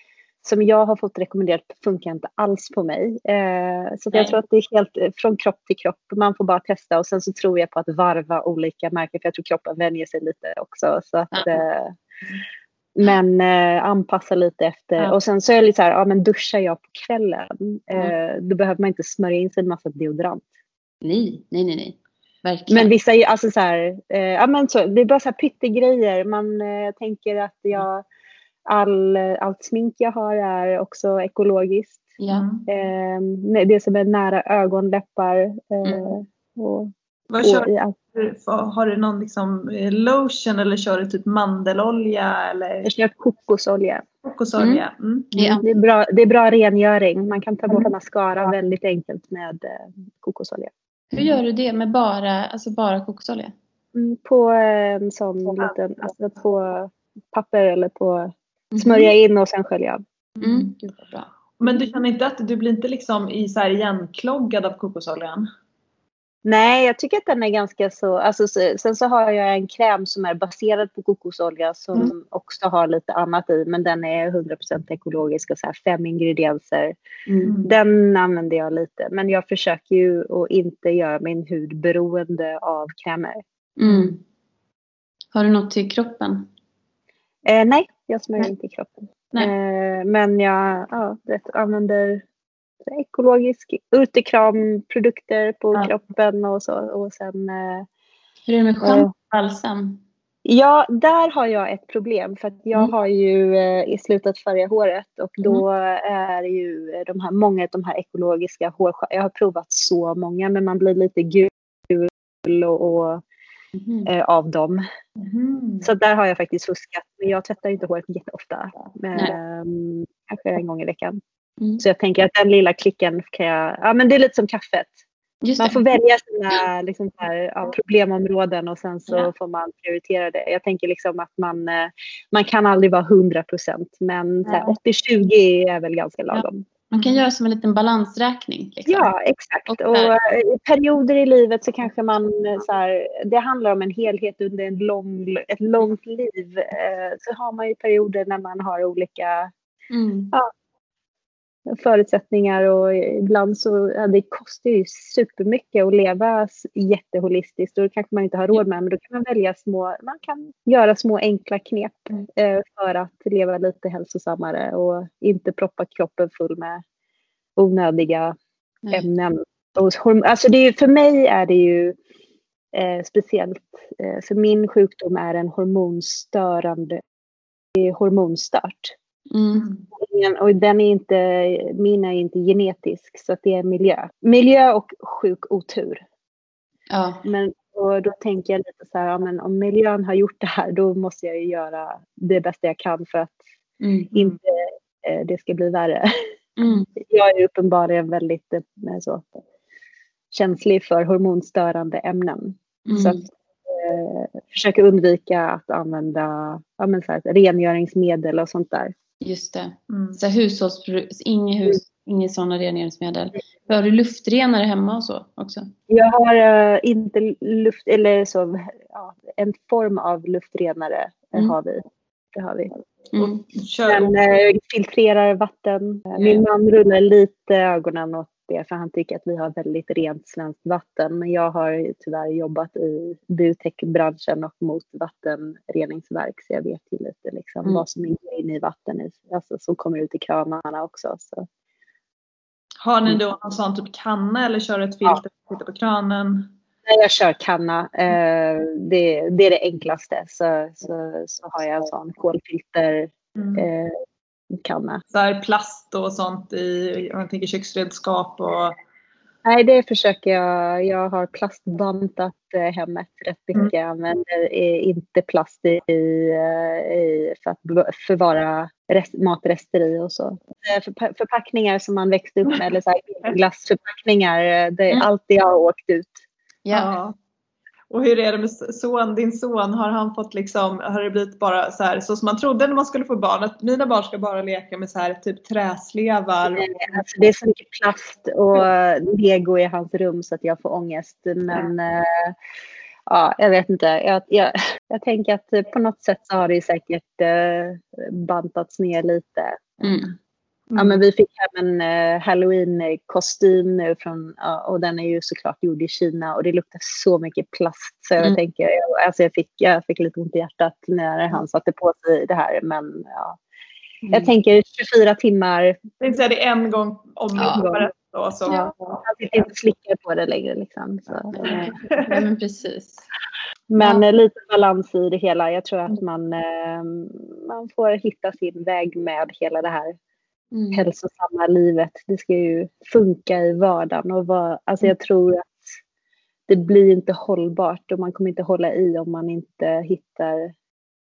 som jag har fått rekommenderat funkar inte alls på mig. Eh, så jag tror att det är helt eh, från kropp till kropp. Man får bara testa och sen så tror jag på att varva olika märken för jag tror kroppen vänjer sig lite också. Så att, eh, men eh, anpassa lite efter. Ja. Och sen så är det så här, ja men duschar jag på kvällen, eh, då behöver man inte smörja in sig en massa deodorant. Nej, nej, nej. nej. Verkligen. Men vissa, alltså så här, eh, ja men så, det är bara så här pyttegrejer. Man eh, tänker att jag, all, allt smink jag har är också ekologiskt. Ja. Eh, det som är nära ögonläppar. Eh, mm. och, Vad kör du? Har du någon liksom eh, lotion eller kör du typ mandelolja? Eller? Jag kör kokosolja. Kokosolja. Mm. Mm. Ja. Det, är bra, det är bra rengöring. Man kan ta bort mm. mascara väldigt enkelt med eh, kokosolja. Hur gör du det med bara, alltså bara kokosolja? Mm, på en sån liten, alltså på papper eller på mhm. smörja in och sen skölja av. Mm. Men du känner inte att du blir inte liksom i så här igenkloggad av kokosoljan? Nej, jag tycker att den är ganska så... Alltså, sen så har jag en kräm som är baserad på kokosolja som mm. också har lite annat i, men den är 100% ekologisk och så här fem ingredienser. Mm. Den använder jag lite, men jag försöker ju att inte göra min hud beroende av krämer. Mm. Har du något till kroppen? Eh, nej, jag smörjer inte i kroppen. Eh, men jag ja, vet, använder ekologisk utekramprodukter på ja. kroppen och så. Och sen, eh, Hur är det med schampo och balsam? Ja, där har jag ett problem för att jag mm. har ju eh, slutat färga håret och då mm. är ju de här, många av de här ekologiska hårschampo, jag har provat så många men man blir lite gul och, och mm. eh, av dem. Mm. Så där har jag faktiskt fuskat. Men jag tvättar inte håret jätteofta. Eh, kanske en gång i veckan. Mm. Så jag tänker att den lilla klicken kan jag, ja men det är lite som kaffet. man får välja sina liksom, här, ja, problemområden och sen så ja. får man prioritera det. Jag tänker liksom att man, eh, man kan aldrig vara 100 procent men 80-20 är väl ganska lagom. Man kan göra som en liten balansräkning. Liksom. Ja, exakt. Och, och i perioder i livet så kanske man, eh, så här, det handlar om en helhet under en lång, ett långt liv. Eh, så har man ju perioder när man har olika mm. ja, förutsättningar och ibland så ja, det kostar ju supermycket att leva jätteholistiskt och det kanske man inte har råd med men då kan man välja små, man kan göra små enkla knep eh, för att leva lite hälsosammare och inte proppa kroppen full med onödiga Nej. ämnen. Och, alltså det är, för mig är det ju eh, speciellt, eh, för min sjukdom är en hormonstörande, hormonstört. Mm. Och den är inte, min är inte genetisk så det är miljö. Miljö och sjuk otur. Ja. Men och då tänker jag lite så här, ja, men om miljön har gjort det här då måste jag ju göra det bästa jag kan för att mm. inte eh, det ska bli värre. Mm. <laughs> Jag är uppenbarligen väldigt eh, så, känslig för hormonstörande ämnen. Så att, eh, försöka undvika att använda ja, men så här, rengöringsmedel och sånt där. Just det. Mm. Så hushållsprodukter, inga, hus, inga sådana rengöringsmedel. Har du luftrenare hemma och så också? Jag har uh, inte luft, eller så, ja, en form av luftrenare mm. har vi. Det har vi. Mm. Den uh, filtrerar vatten. Min man rullar lite ögonen åt det för han tycker att vi har väldigt rent svenskt vatten. Men jag har tyvärr jobbat i biotechbranschen och mot vattenreningsverk så jag vet ju lite liksom mm. vad som ingår in i vatten alltså, som kommer ut i kranarna också. Så. Har ni då någon sån typ kanna eller kör ett filter ja. på kranen? Nej, jag kör kanna. Eh, det, det, är det enklaste. Så, så, så har jag en sån kolfilter mm. Eh, kanna. Så här plast och sånt i, om man tänker köksredskap och Nej, det försöker jag. Jag har plastbantat eh, hemmet rätt mycket. Jag mm. använder inte plast i, i, för att förvara rest, matrester i och så. Eh, för, förpackningar som man växte upp med, eller så här <laughs> glassförpackningar, eh, det är mm. allt jag har åkt ut. Ja. Och hur är det med son, din son? Har han fått liksom, har det blivit bara så här så som man trodde när man skulle få barn? Att mina barn ska bara leka med så här typ träslevar? Alltså det är så mycket plast och lego i hans rum så att jag får ångest. Men ja, ja jag vet inte. Jag, jag, jag tänker att på något sätt så har det säkert eh, bantats ner lite. Mm. Mm. Ja, men vi fick hem en uh, halloween-kostym nu från, uh, och den är ju såklart gjord i Kina och det luktar så mycket plast så jag mm. tänker, alltså jag fick, jag fick lite ont i hjärtat när han satte på sig det här men ja. Mm. Jag tänker 24 timmar. Jag säga det en gång om ja. Då, så. Ja, han sitter inte och slickar på det längre liksom. Så. Nej, <laughs> men precis. Men ja. lite balans i det hela. Jag tror att man, eh, man får hitta sin väg med hela det här mm. hälsosamma livet. Det ska ju funka i vardagen och vara, alltså jag mm. tror att det blir inte hållbart och man kommer inte hålla i om man inte hittar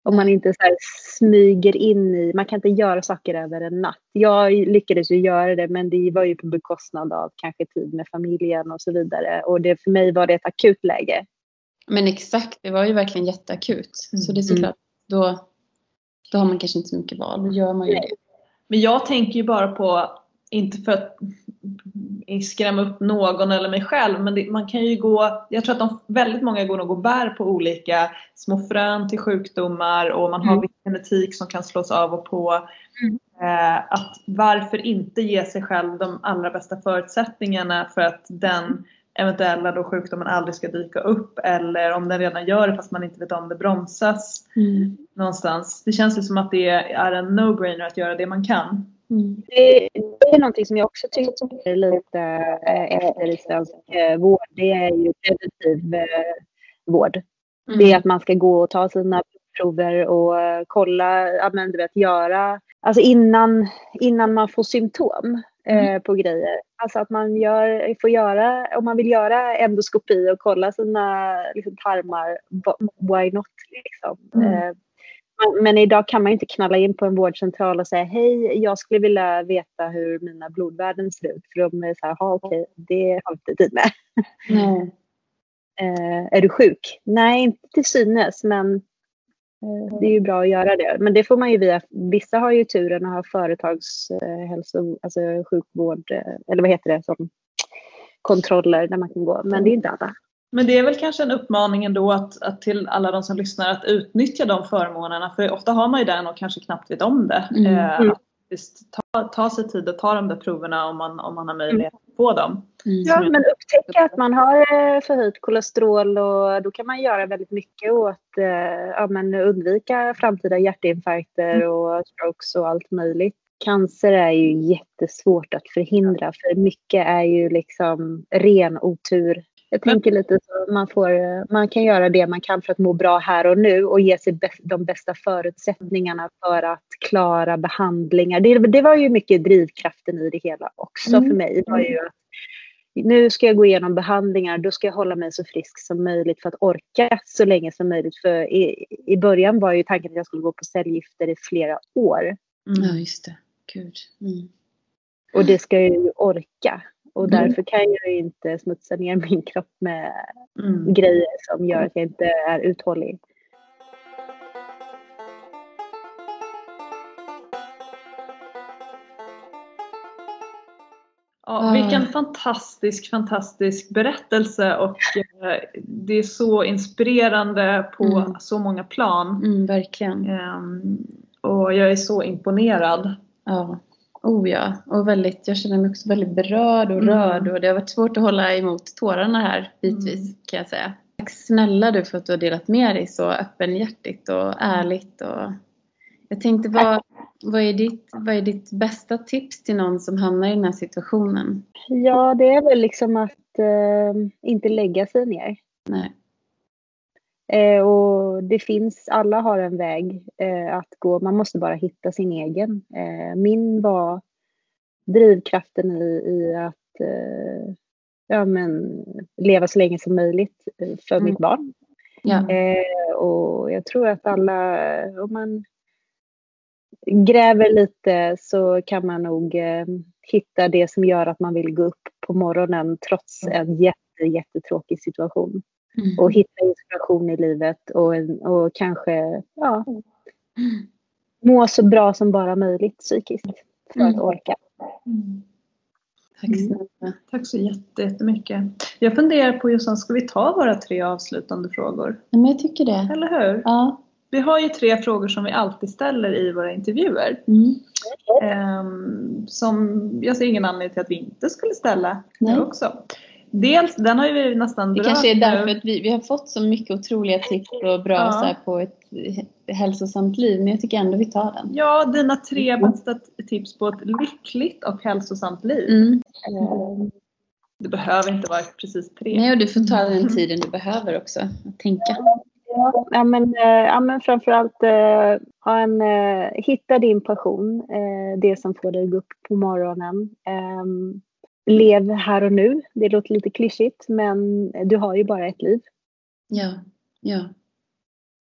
om man inte så smyger in i, man kan inte göra saker över en natt. Jag lyckades ju göra det men det var ju på bekostnad av kanske tid med familjen och så vidare. Och det, för mig var det ett akut läge. Men exakt, det var ju verkligen jätteakut. Mm. Så det är mm. såklart, då, då har man kanske inte så mycket val. Då gör man ju det. Men jag tänker ju bara på, inte för att skrämma upp någon eller mig själv men det, man kan ju gå, jag tror att de, väldigt många går nog och bär på olika små frön till sjukdomar och man har Mm. viss genetik som kan slås av och på. Mm. Eh, att varför inte ge sig själv de allra bästa förutsättningarna för att den eventuella då sjukdomen aldrig ska dyka upp eller om den redan gör det fast man inte vet om det bromsas Mm. någonstans. Det känns ju som att det är en no-brainer att göra det man kan. Mm. Det, det är någonting som jag också tycker är lite eh, efter i svensk eh, vård. Det är ju preventiv eh, vård. Mm. Det är att man ska gå och ta sina prover och eh, kolla, ja, men du vet göra, alltså innan, innan man får symptom eh, på grejer. Alltså att man gör, får göra, om man vill göra endoskopi och kolla sina liksom, tarmar, why not liksom. Mm. Eh, men- idag kan man ju inte knalla in på en vårdcentral och säga hej, jag skulle vilja veta hur mina blodvärden ser ut. För de är så här, "Ja, okej, det har vi inte tid med. <laughs> Eh, är du sjuk? Nej, inte till synes, men det är ju bra att göra det. Men det får man ju via, vissa har ju turen att ha företagshälso, alltså sjukvård, eller vad heter det, som kontroller där man kan gå. Men det är inte alla. Men det är väl kanske en uppmaning ändå att, att till alla de som lyssnar att utnyttja de förmånerna. För ofta har man ju den och kanske knappt vet om det. Mm. Eh, Mm. att visst, ta, ta sig tid att ta de där proverna om man, om man har möjlighet att få dem. Mm. Ja, men upptäcka att man har eh, förhöjt kolesterol och då kan man göra väldigt mycket åt eh, ja, men undvika framtida hjärtinfarkter och strokes och allt möjligt. Cancer är ju jättesvårt att förhindra för mycket är ju liksom ren otur. Jag tänker lite så man, får, man kan göra det man kan för att må bra här och nu och ge sig bäst, de bästa förutsättningarna för att klara behandlingar. Det, det var ju mycket drivkraften i det hela också Mm. för mig. Det var ju att nu ska jag gå igenom behandlingar, då ska jag hålla mig så frisk som möjligt för att orka så länge som möjligt. För i, i början var ju tanken att jag skulle gå på cellgifter i flera år. Mm. Ja, just det. Gud. Mm. Och det ska jag ju orka. Och Mm. därför kan jag ju inte smutsa ner min kropp med Mm. grejer som gör att jag inte är uthållig. Ja, Ah. vilken fantastisk, fantastisk berättelse och eh, det är så inspirerande på Mm. så många plan. Mm, verkligen. Ehm, och jag är så imponerad. Ja. Oh ja. Och väldigt, jag känner mig också väldigt berörd och Mm. rörd och det har varit svårt att hålla emot tårarna här bitvis kan jag säga. Tack snälla du för att du har delat med dig så öppenhjärtigt och ärligt. Och jag tänkte vad, vad, är ditt, vad är ditt bästa tips till någon som hamnar i den här situationen? Ja, det är väl liksom att eh, inte lägga sig ner. Nej. Eh, och det finns, alla har en väg eh, att gå. Man måste bara hitta sin egen. Eh, min var drivkraften i, i att eh, ja, men, leva så länge som möjligt eh, för Mm. mitt barn. Ja. Eh, och jag tror att alla, om man gräver lite så kan man nog hitta det som gör att man vill gå upp på morgonen trots en jätte, jättetråkig situation Mm. och hitta inspiration i livet och, och kanske ja, må så bra som bara möjligt psykiskt för att Mm. orka. Tack Mm. Tack så jätte- jättemycket. Jag funderar på Jossan, ska vi ta våra tre avslutande frågor? Ja, men jag tycker det. Eller hur? Ja. Vi har ju tre frågor som vi alltid ställer i våra intervjuer. Mm. Ehm, som jag ser ingen anledning till att vi inte skulle ställa Nej. nu också. Dels, den har ju vi nästan Det berört kanske är därför nu. att vi, vi har fått så mycket otroliga tips och bra Ja. så här, på ett hälsosamt liv. Men jag tycker ändå vi tar den. Ja, dina tre bästa tips på ett lyckligt och hälsosamt liv. Mm. Eh, Det behöver inte vara precis tre. Nej, och du får ta den tiden du behöver också att tänka. Ja, men, eh, ja, men framförallt eh, ha en, eh, hitta din passion, eh, det som får dig att gå upp på morgonen. Lev här och nu. Det låter lite klyschigt, men du har ju bara ett liv. Ja, ja.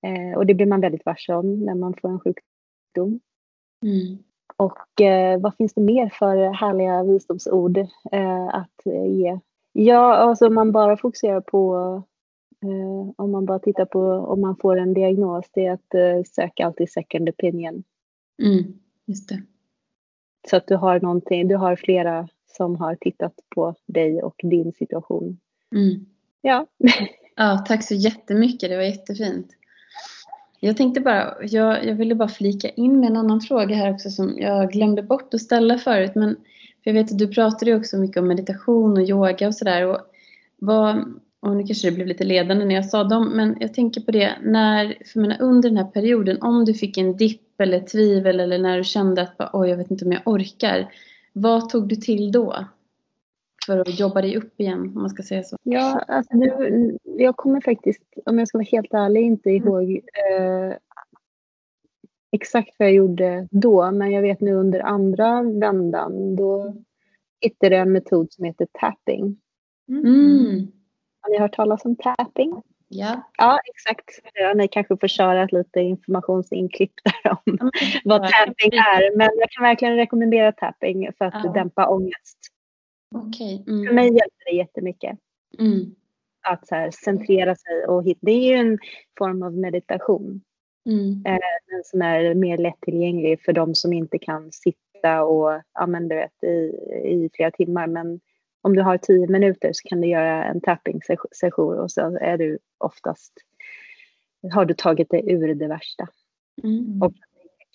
Eh, och det blir man väldigt varse om när man får en sjukdom. Mm. Och eh, vad finns det mer för härliga visdomsord eh, att eh, ge? Ja, alltså om man bara fokuserar på, eh, om man bara tittar på om man får en diagnos, det är att eh, söka alltid second opinion. Mm. Just det. Så att du har någonting, du har flera som har tittat på dig och din situation. Mm. Ja. <laughs> Ja, tack så jättemycket. Det var jättefint. Jag tänkte bara, jag, jag ville bara flika in med en annan fråga här också som jag glömde bort att ställa förut. Men för jag vet att du pratade ju också mycket om meditation och yoga och sådär. Och, vad, och nu kanske det blev lite ledande när jag sa dem, men jag tänker på det när, för menar, under den här perioden, om du fick en dipp eller tvivel eller när du kände att oj, jag vet inte om jag orkar. Vad tog du till då? För att jobba dig upp igen, om man ska säga så. Ja, alltså nu, jag kommer faktiskt, om jag ska vara helt ärlig, inte ihåg eh, exakt vad jag gjorde då, men jag vet nu under andra vändan, då hittade jag en metod som heter tapping. Mm. Har ni hört talas om tapping? Ja. Ja, exakt. Ja, ni kanske får köra ett lite informationsinklipp där om vad tapping är. Men jag kan verkligen rekommendera tapping för att Ja. dämpa ångest. För Mm. mig hjälper det jättemycket Mm. att så här, centrera sig och hitta. Det är ju en form av meditation Mm. men som är mer lättillgänglig för de som inte kan sitta och ja, men du vet, i, i flera timmar. Men om du har tio minuter så kan du göra en tapping-session och så är du oftast har du tagit dig ur det värsta Mm. och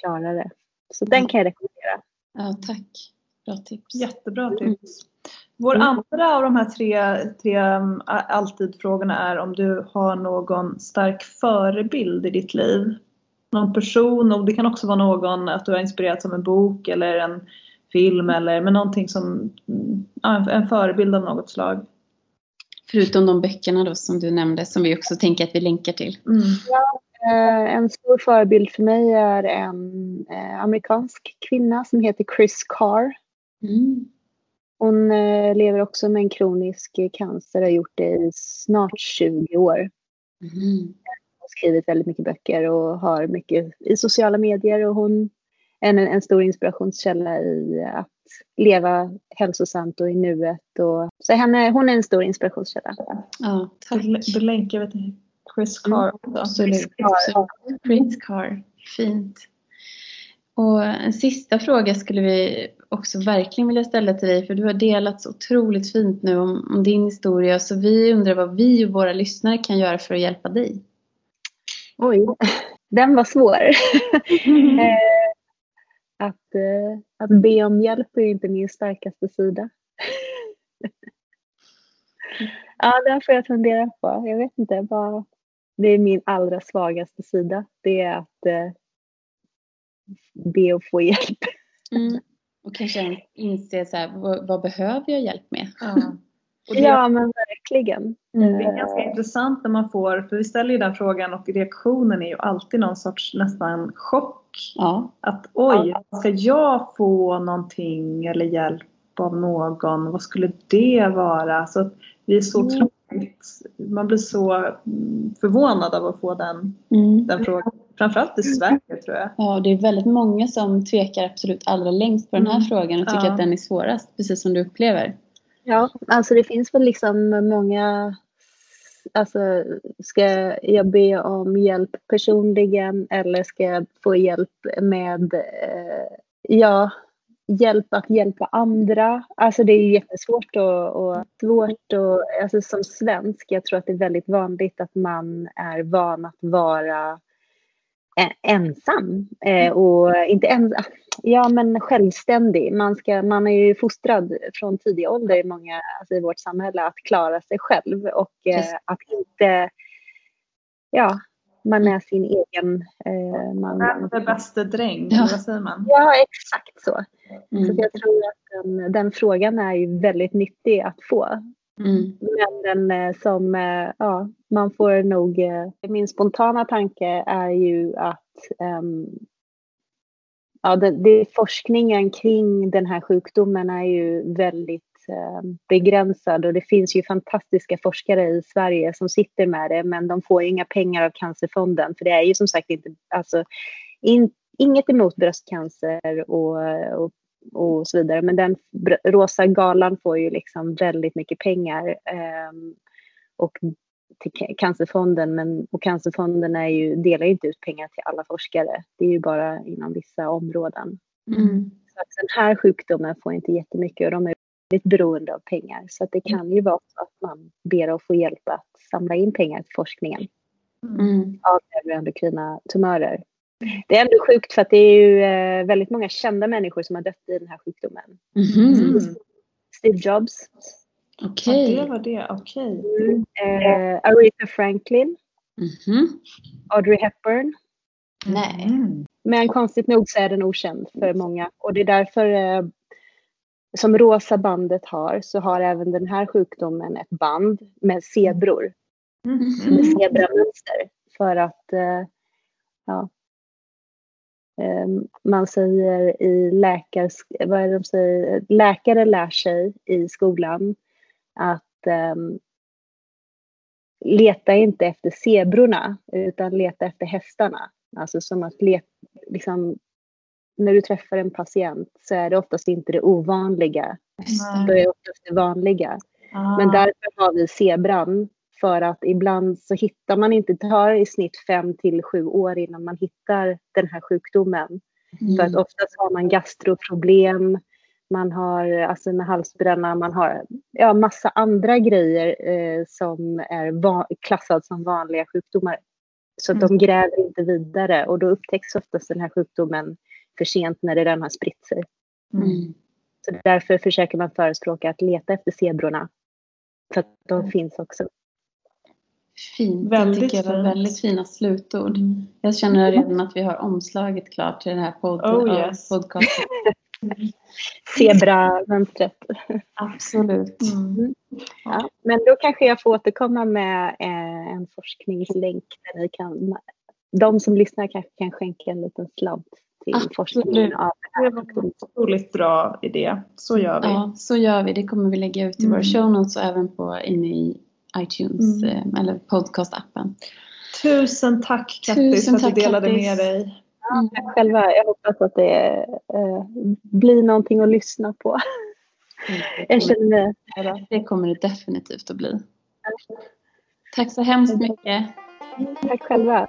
klarar det. Så den kan jag rekommendera. Ja, tack. Bra tips. Jättebra tips. Vår Mm. andra av de här tre, tre a- alltid-frågorna är om du har någon stark förebild i ditt liv. Någon person, och det kan också vara någon, att du har inspirerats av en bok eller en film eller men någonting som, ja, en, förebild av något slag. Förutom de böckerna då som du nämnde som vi också tänker att vi länkar till. Mm. Eh, en stor förebild för mig är en eh, amerikansk kvinna som heter Chris Carr. Mm. Hon eh, lever också med en kronisk cancer och har gjort det i snart 20 år. Mm. har skrivit väldigt mycket böcker och har mycket i sociala medier och hon en, en stor inspirationskälla i att leva hälsosamt och i nuet. Och, så henne, hon är en stor inspirationskälla. Ja, tack. Då länkar vi till Chris Carr också. Absolut. Ja. Prince Car. Fint. Och en sista fråga skulle vi också verkligen vilja ställa till dig för du har delat så otroligt fint nu om, om din historia så vi undrar vad vi och våra lyssnare kan göra för att hjälpa dig. Oj, <laughs> den var svår. <laughs> Eh, att, eh, att be om hjälp är inte min starkaste sida. <laughs> ja, det får jag fundera på. Jag vet inte. Vad, det är min allra svagaste sida. Det är att eh, be och få hjälp. Mm. Och kanske inse så här, vad, vad behöver jag hjälp med? Ja. <laughs> Det, Ja, men verkligen. det är ganska intressant när man får, för vi ställer ju den frågan och reaktionen är ju alltid någon sorts nästan chock. Ja. Att oj, ska jag få någonting eller hjälp av någon? Vad skulle det vara? Så att vi är så Mm. man blir så mm, förvånad av att få den, Mm. den frågan. Framförallt i Sverige tror jag. Ja, det är väldigt många som tvekar absolut allra längst på den här Mm. frågan och tycker Ja. att den är svårast, precis som du upplever. Ja, alltså det finns väl liksom många Alltså, ska jag be om hjälp personligen eller ska jag få hjälp med, eh, ja, hjälp att hjälpa andra? Alltså det är ju jättesvårt och, och svårt och, alltså som svensk, jag tror att det är väldigt vanligt att man är van att vara ensam eh, och inte ensam, ja men självständig. Man, ska, man är ju fostrad från tidig ålder i många, alltså i vårt samhälle att klara sig själv och eh, att inte, ja, man är sin egen, eh, man, är bäste dräng? Ja. Vad säger man? ja exakt så. Så Mm. att jag tror att den, den frågan är ju väldigt nyttig att få. Mm. Men den eh, som, eh, ja, man får nog, eh, min spontana tanke är ju att um, ja, det, det, forskningen kring den här sjukdomen är ju väldigt um, begränsad och det finns ju fantastiska forskare i Sverige som sitter med det men de får ju inga pengar av Cancerfonden för det är ju som sagt inte, alltså in, inget emot bröstcancer och, och och så vidare. Men den rosa galan får ju liksom väldigt mycket pengar. ehm, och till ca- Cancerfonden, men och Cancerfonden är ju, delar ju inte ut pengar till alla forskare. Det är ju bara inom vissa områden. Mm. Så att den här sjukdomen får inte jättemycket och de är väldigt beroende av pengar. Så att det kan ju vara så att man ber att få hjälp att samla in pengar till forskningen Mm. av neuroendokrina tumörer. Det är ändå sjukt för att det är ju eh, väldigt många kända människor som har dött i den här sjukdomen. Mhm. Mm. Steve Jobs, Okej. Ja, det var det. Okej. eh, Aretha Franklin, Mhm. Audrey Hepburn. Nej. Mm. Men konstigt nog så är den okänd för många och det är därför eh, som rosa bandet har så har även den här sjukdomen ett band med zebror, Mm. med zebramönster. För att eh, ja, man säger i läkar, vad är det de säger, läkare lär sig i skolan att eh, leta inte efter zebrorna utan leta efter hästarna. Alltså som att leta, liksom, när du träffar en patient så är det oftast inte det ovanliga, Nej. då är det oftast det vanliga. Ah. Men därför har vi zebran för att ibland så hittar man inte, det tar i snitt fem till sju år innan man hittar den här sjukdomen. För att Mm. oftast har man gastroproblem, man har alltså med halsbränna, man har ja, massa andra grejer eh, som är va- klassade som vanliga sjukdomar. Så att de gräver inte vidare och då upptäcks oftast den här sjukdomen för sent när det redan har spritt sig. Mm. Så därför försöker man förespråka att leta efter zebrorna. För att de finns också. Fint. Väldigt jag tycker det var väldigt fina slutord. Mm. Jag känner redan att vi har omslaget klart till den här pod- Oh, yes. podcasten. <laughs> Zebramönstret. Absolut. Mm. Ja. Men då kanske jag får återkomma med eh, en forskningslänk där ni kan, de som lyssnar kanske kan skänka en liten slant till Absolut. forskningen av Det här var en otroligt bra idé. Så gör vi. Ja, så gör vi. Det kommer vi lägga ut i Mm. våra show notes och även på inne i iTunes Mm. eh, eller podcastappen. Tusen tack Kattis för att du tack, delade Kattis. med dig. Mm. Jag Själva, jag hoppas att det eh, blir någonting att lyssna på. Jag känner mig Det kommer det definitivt att bli. Tack så hemskt mycket. Tack själva.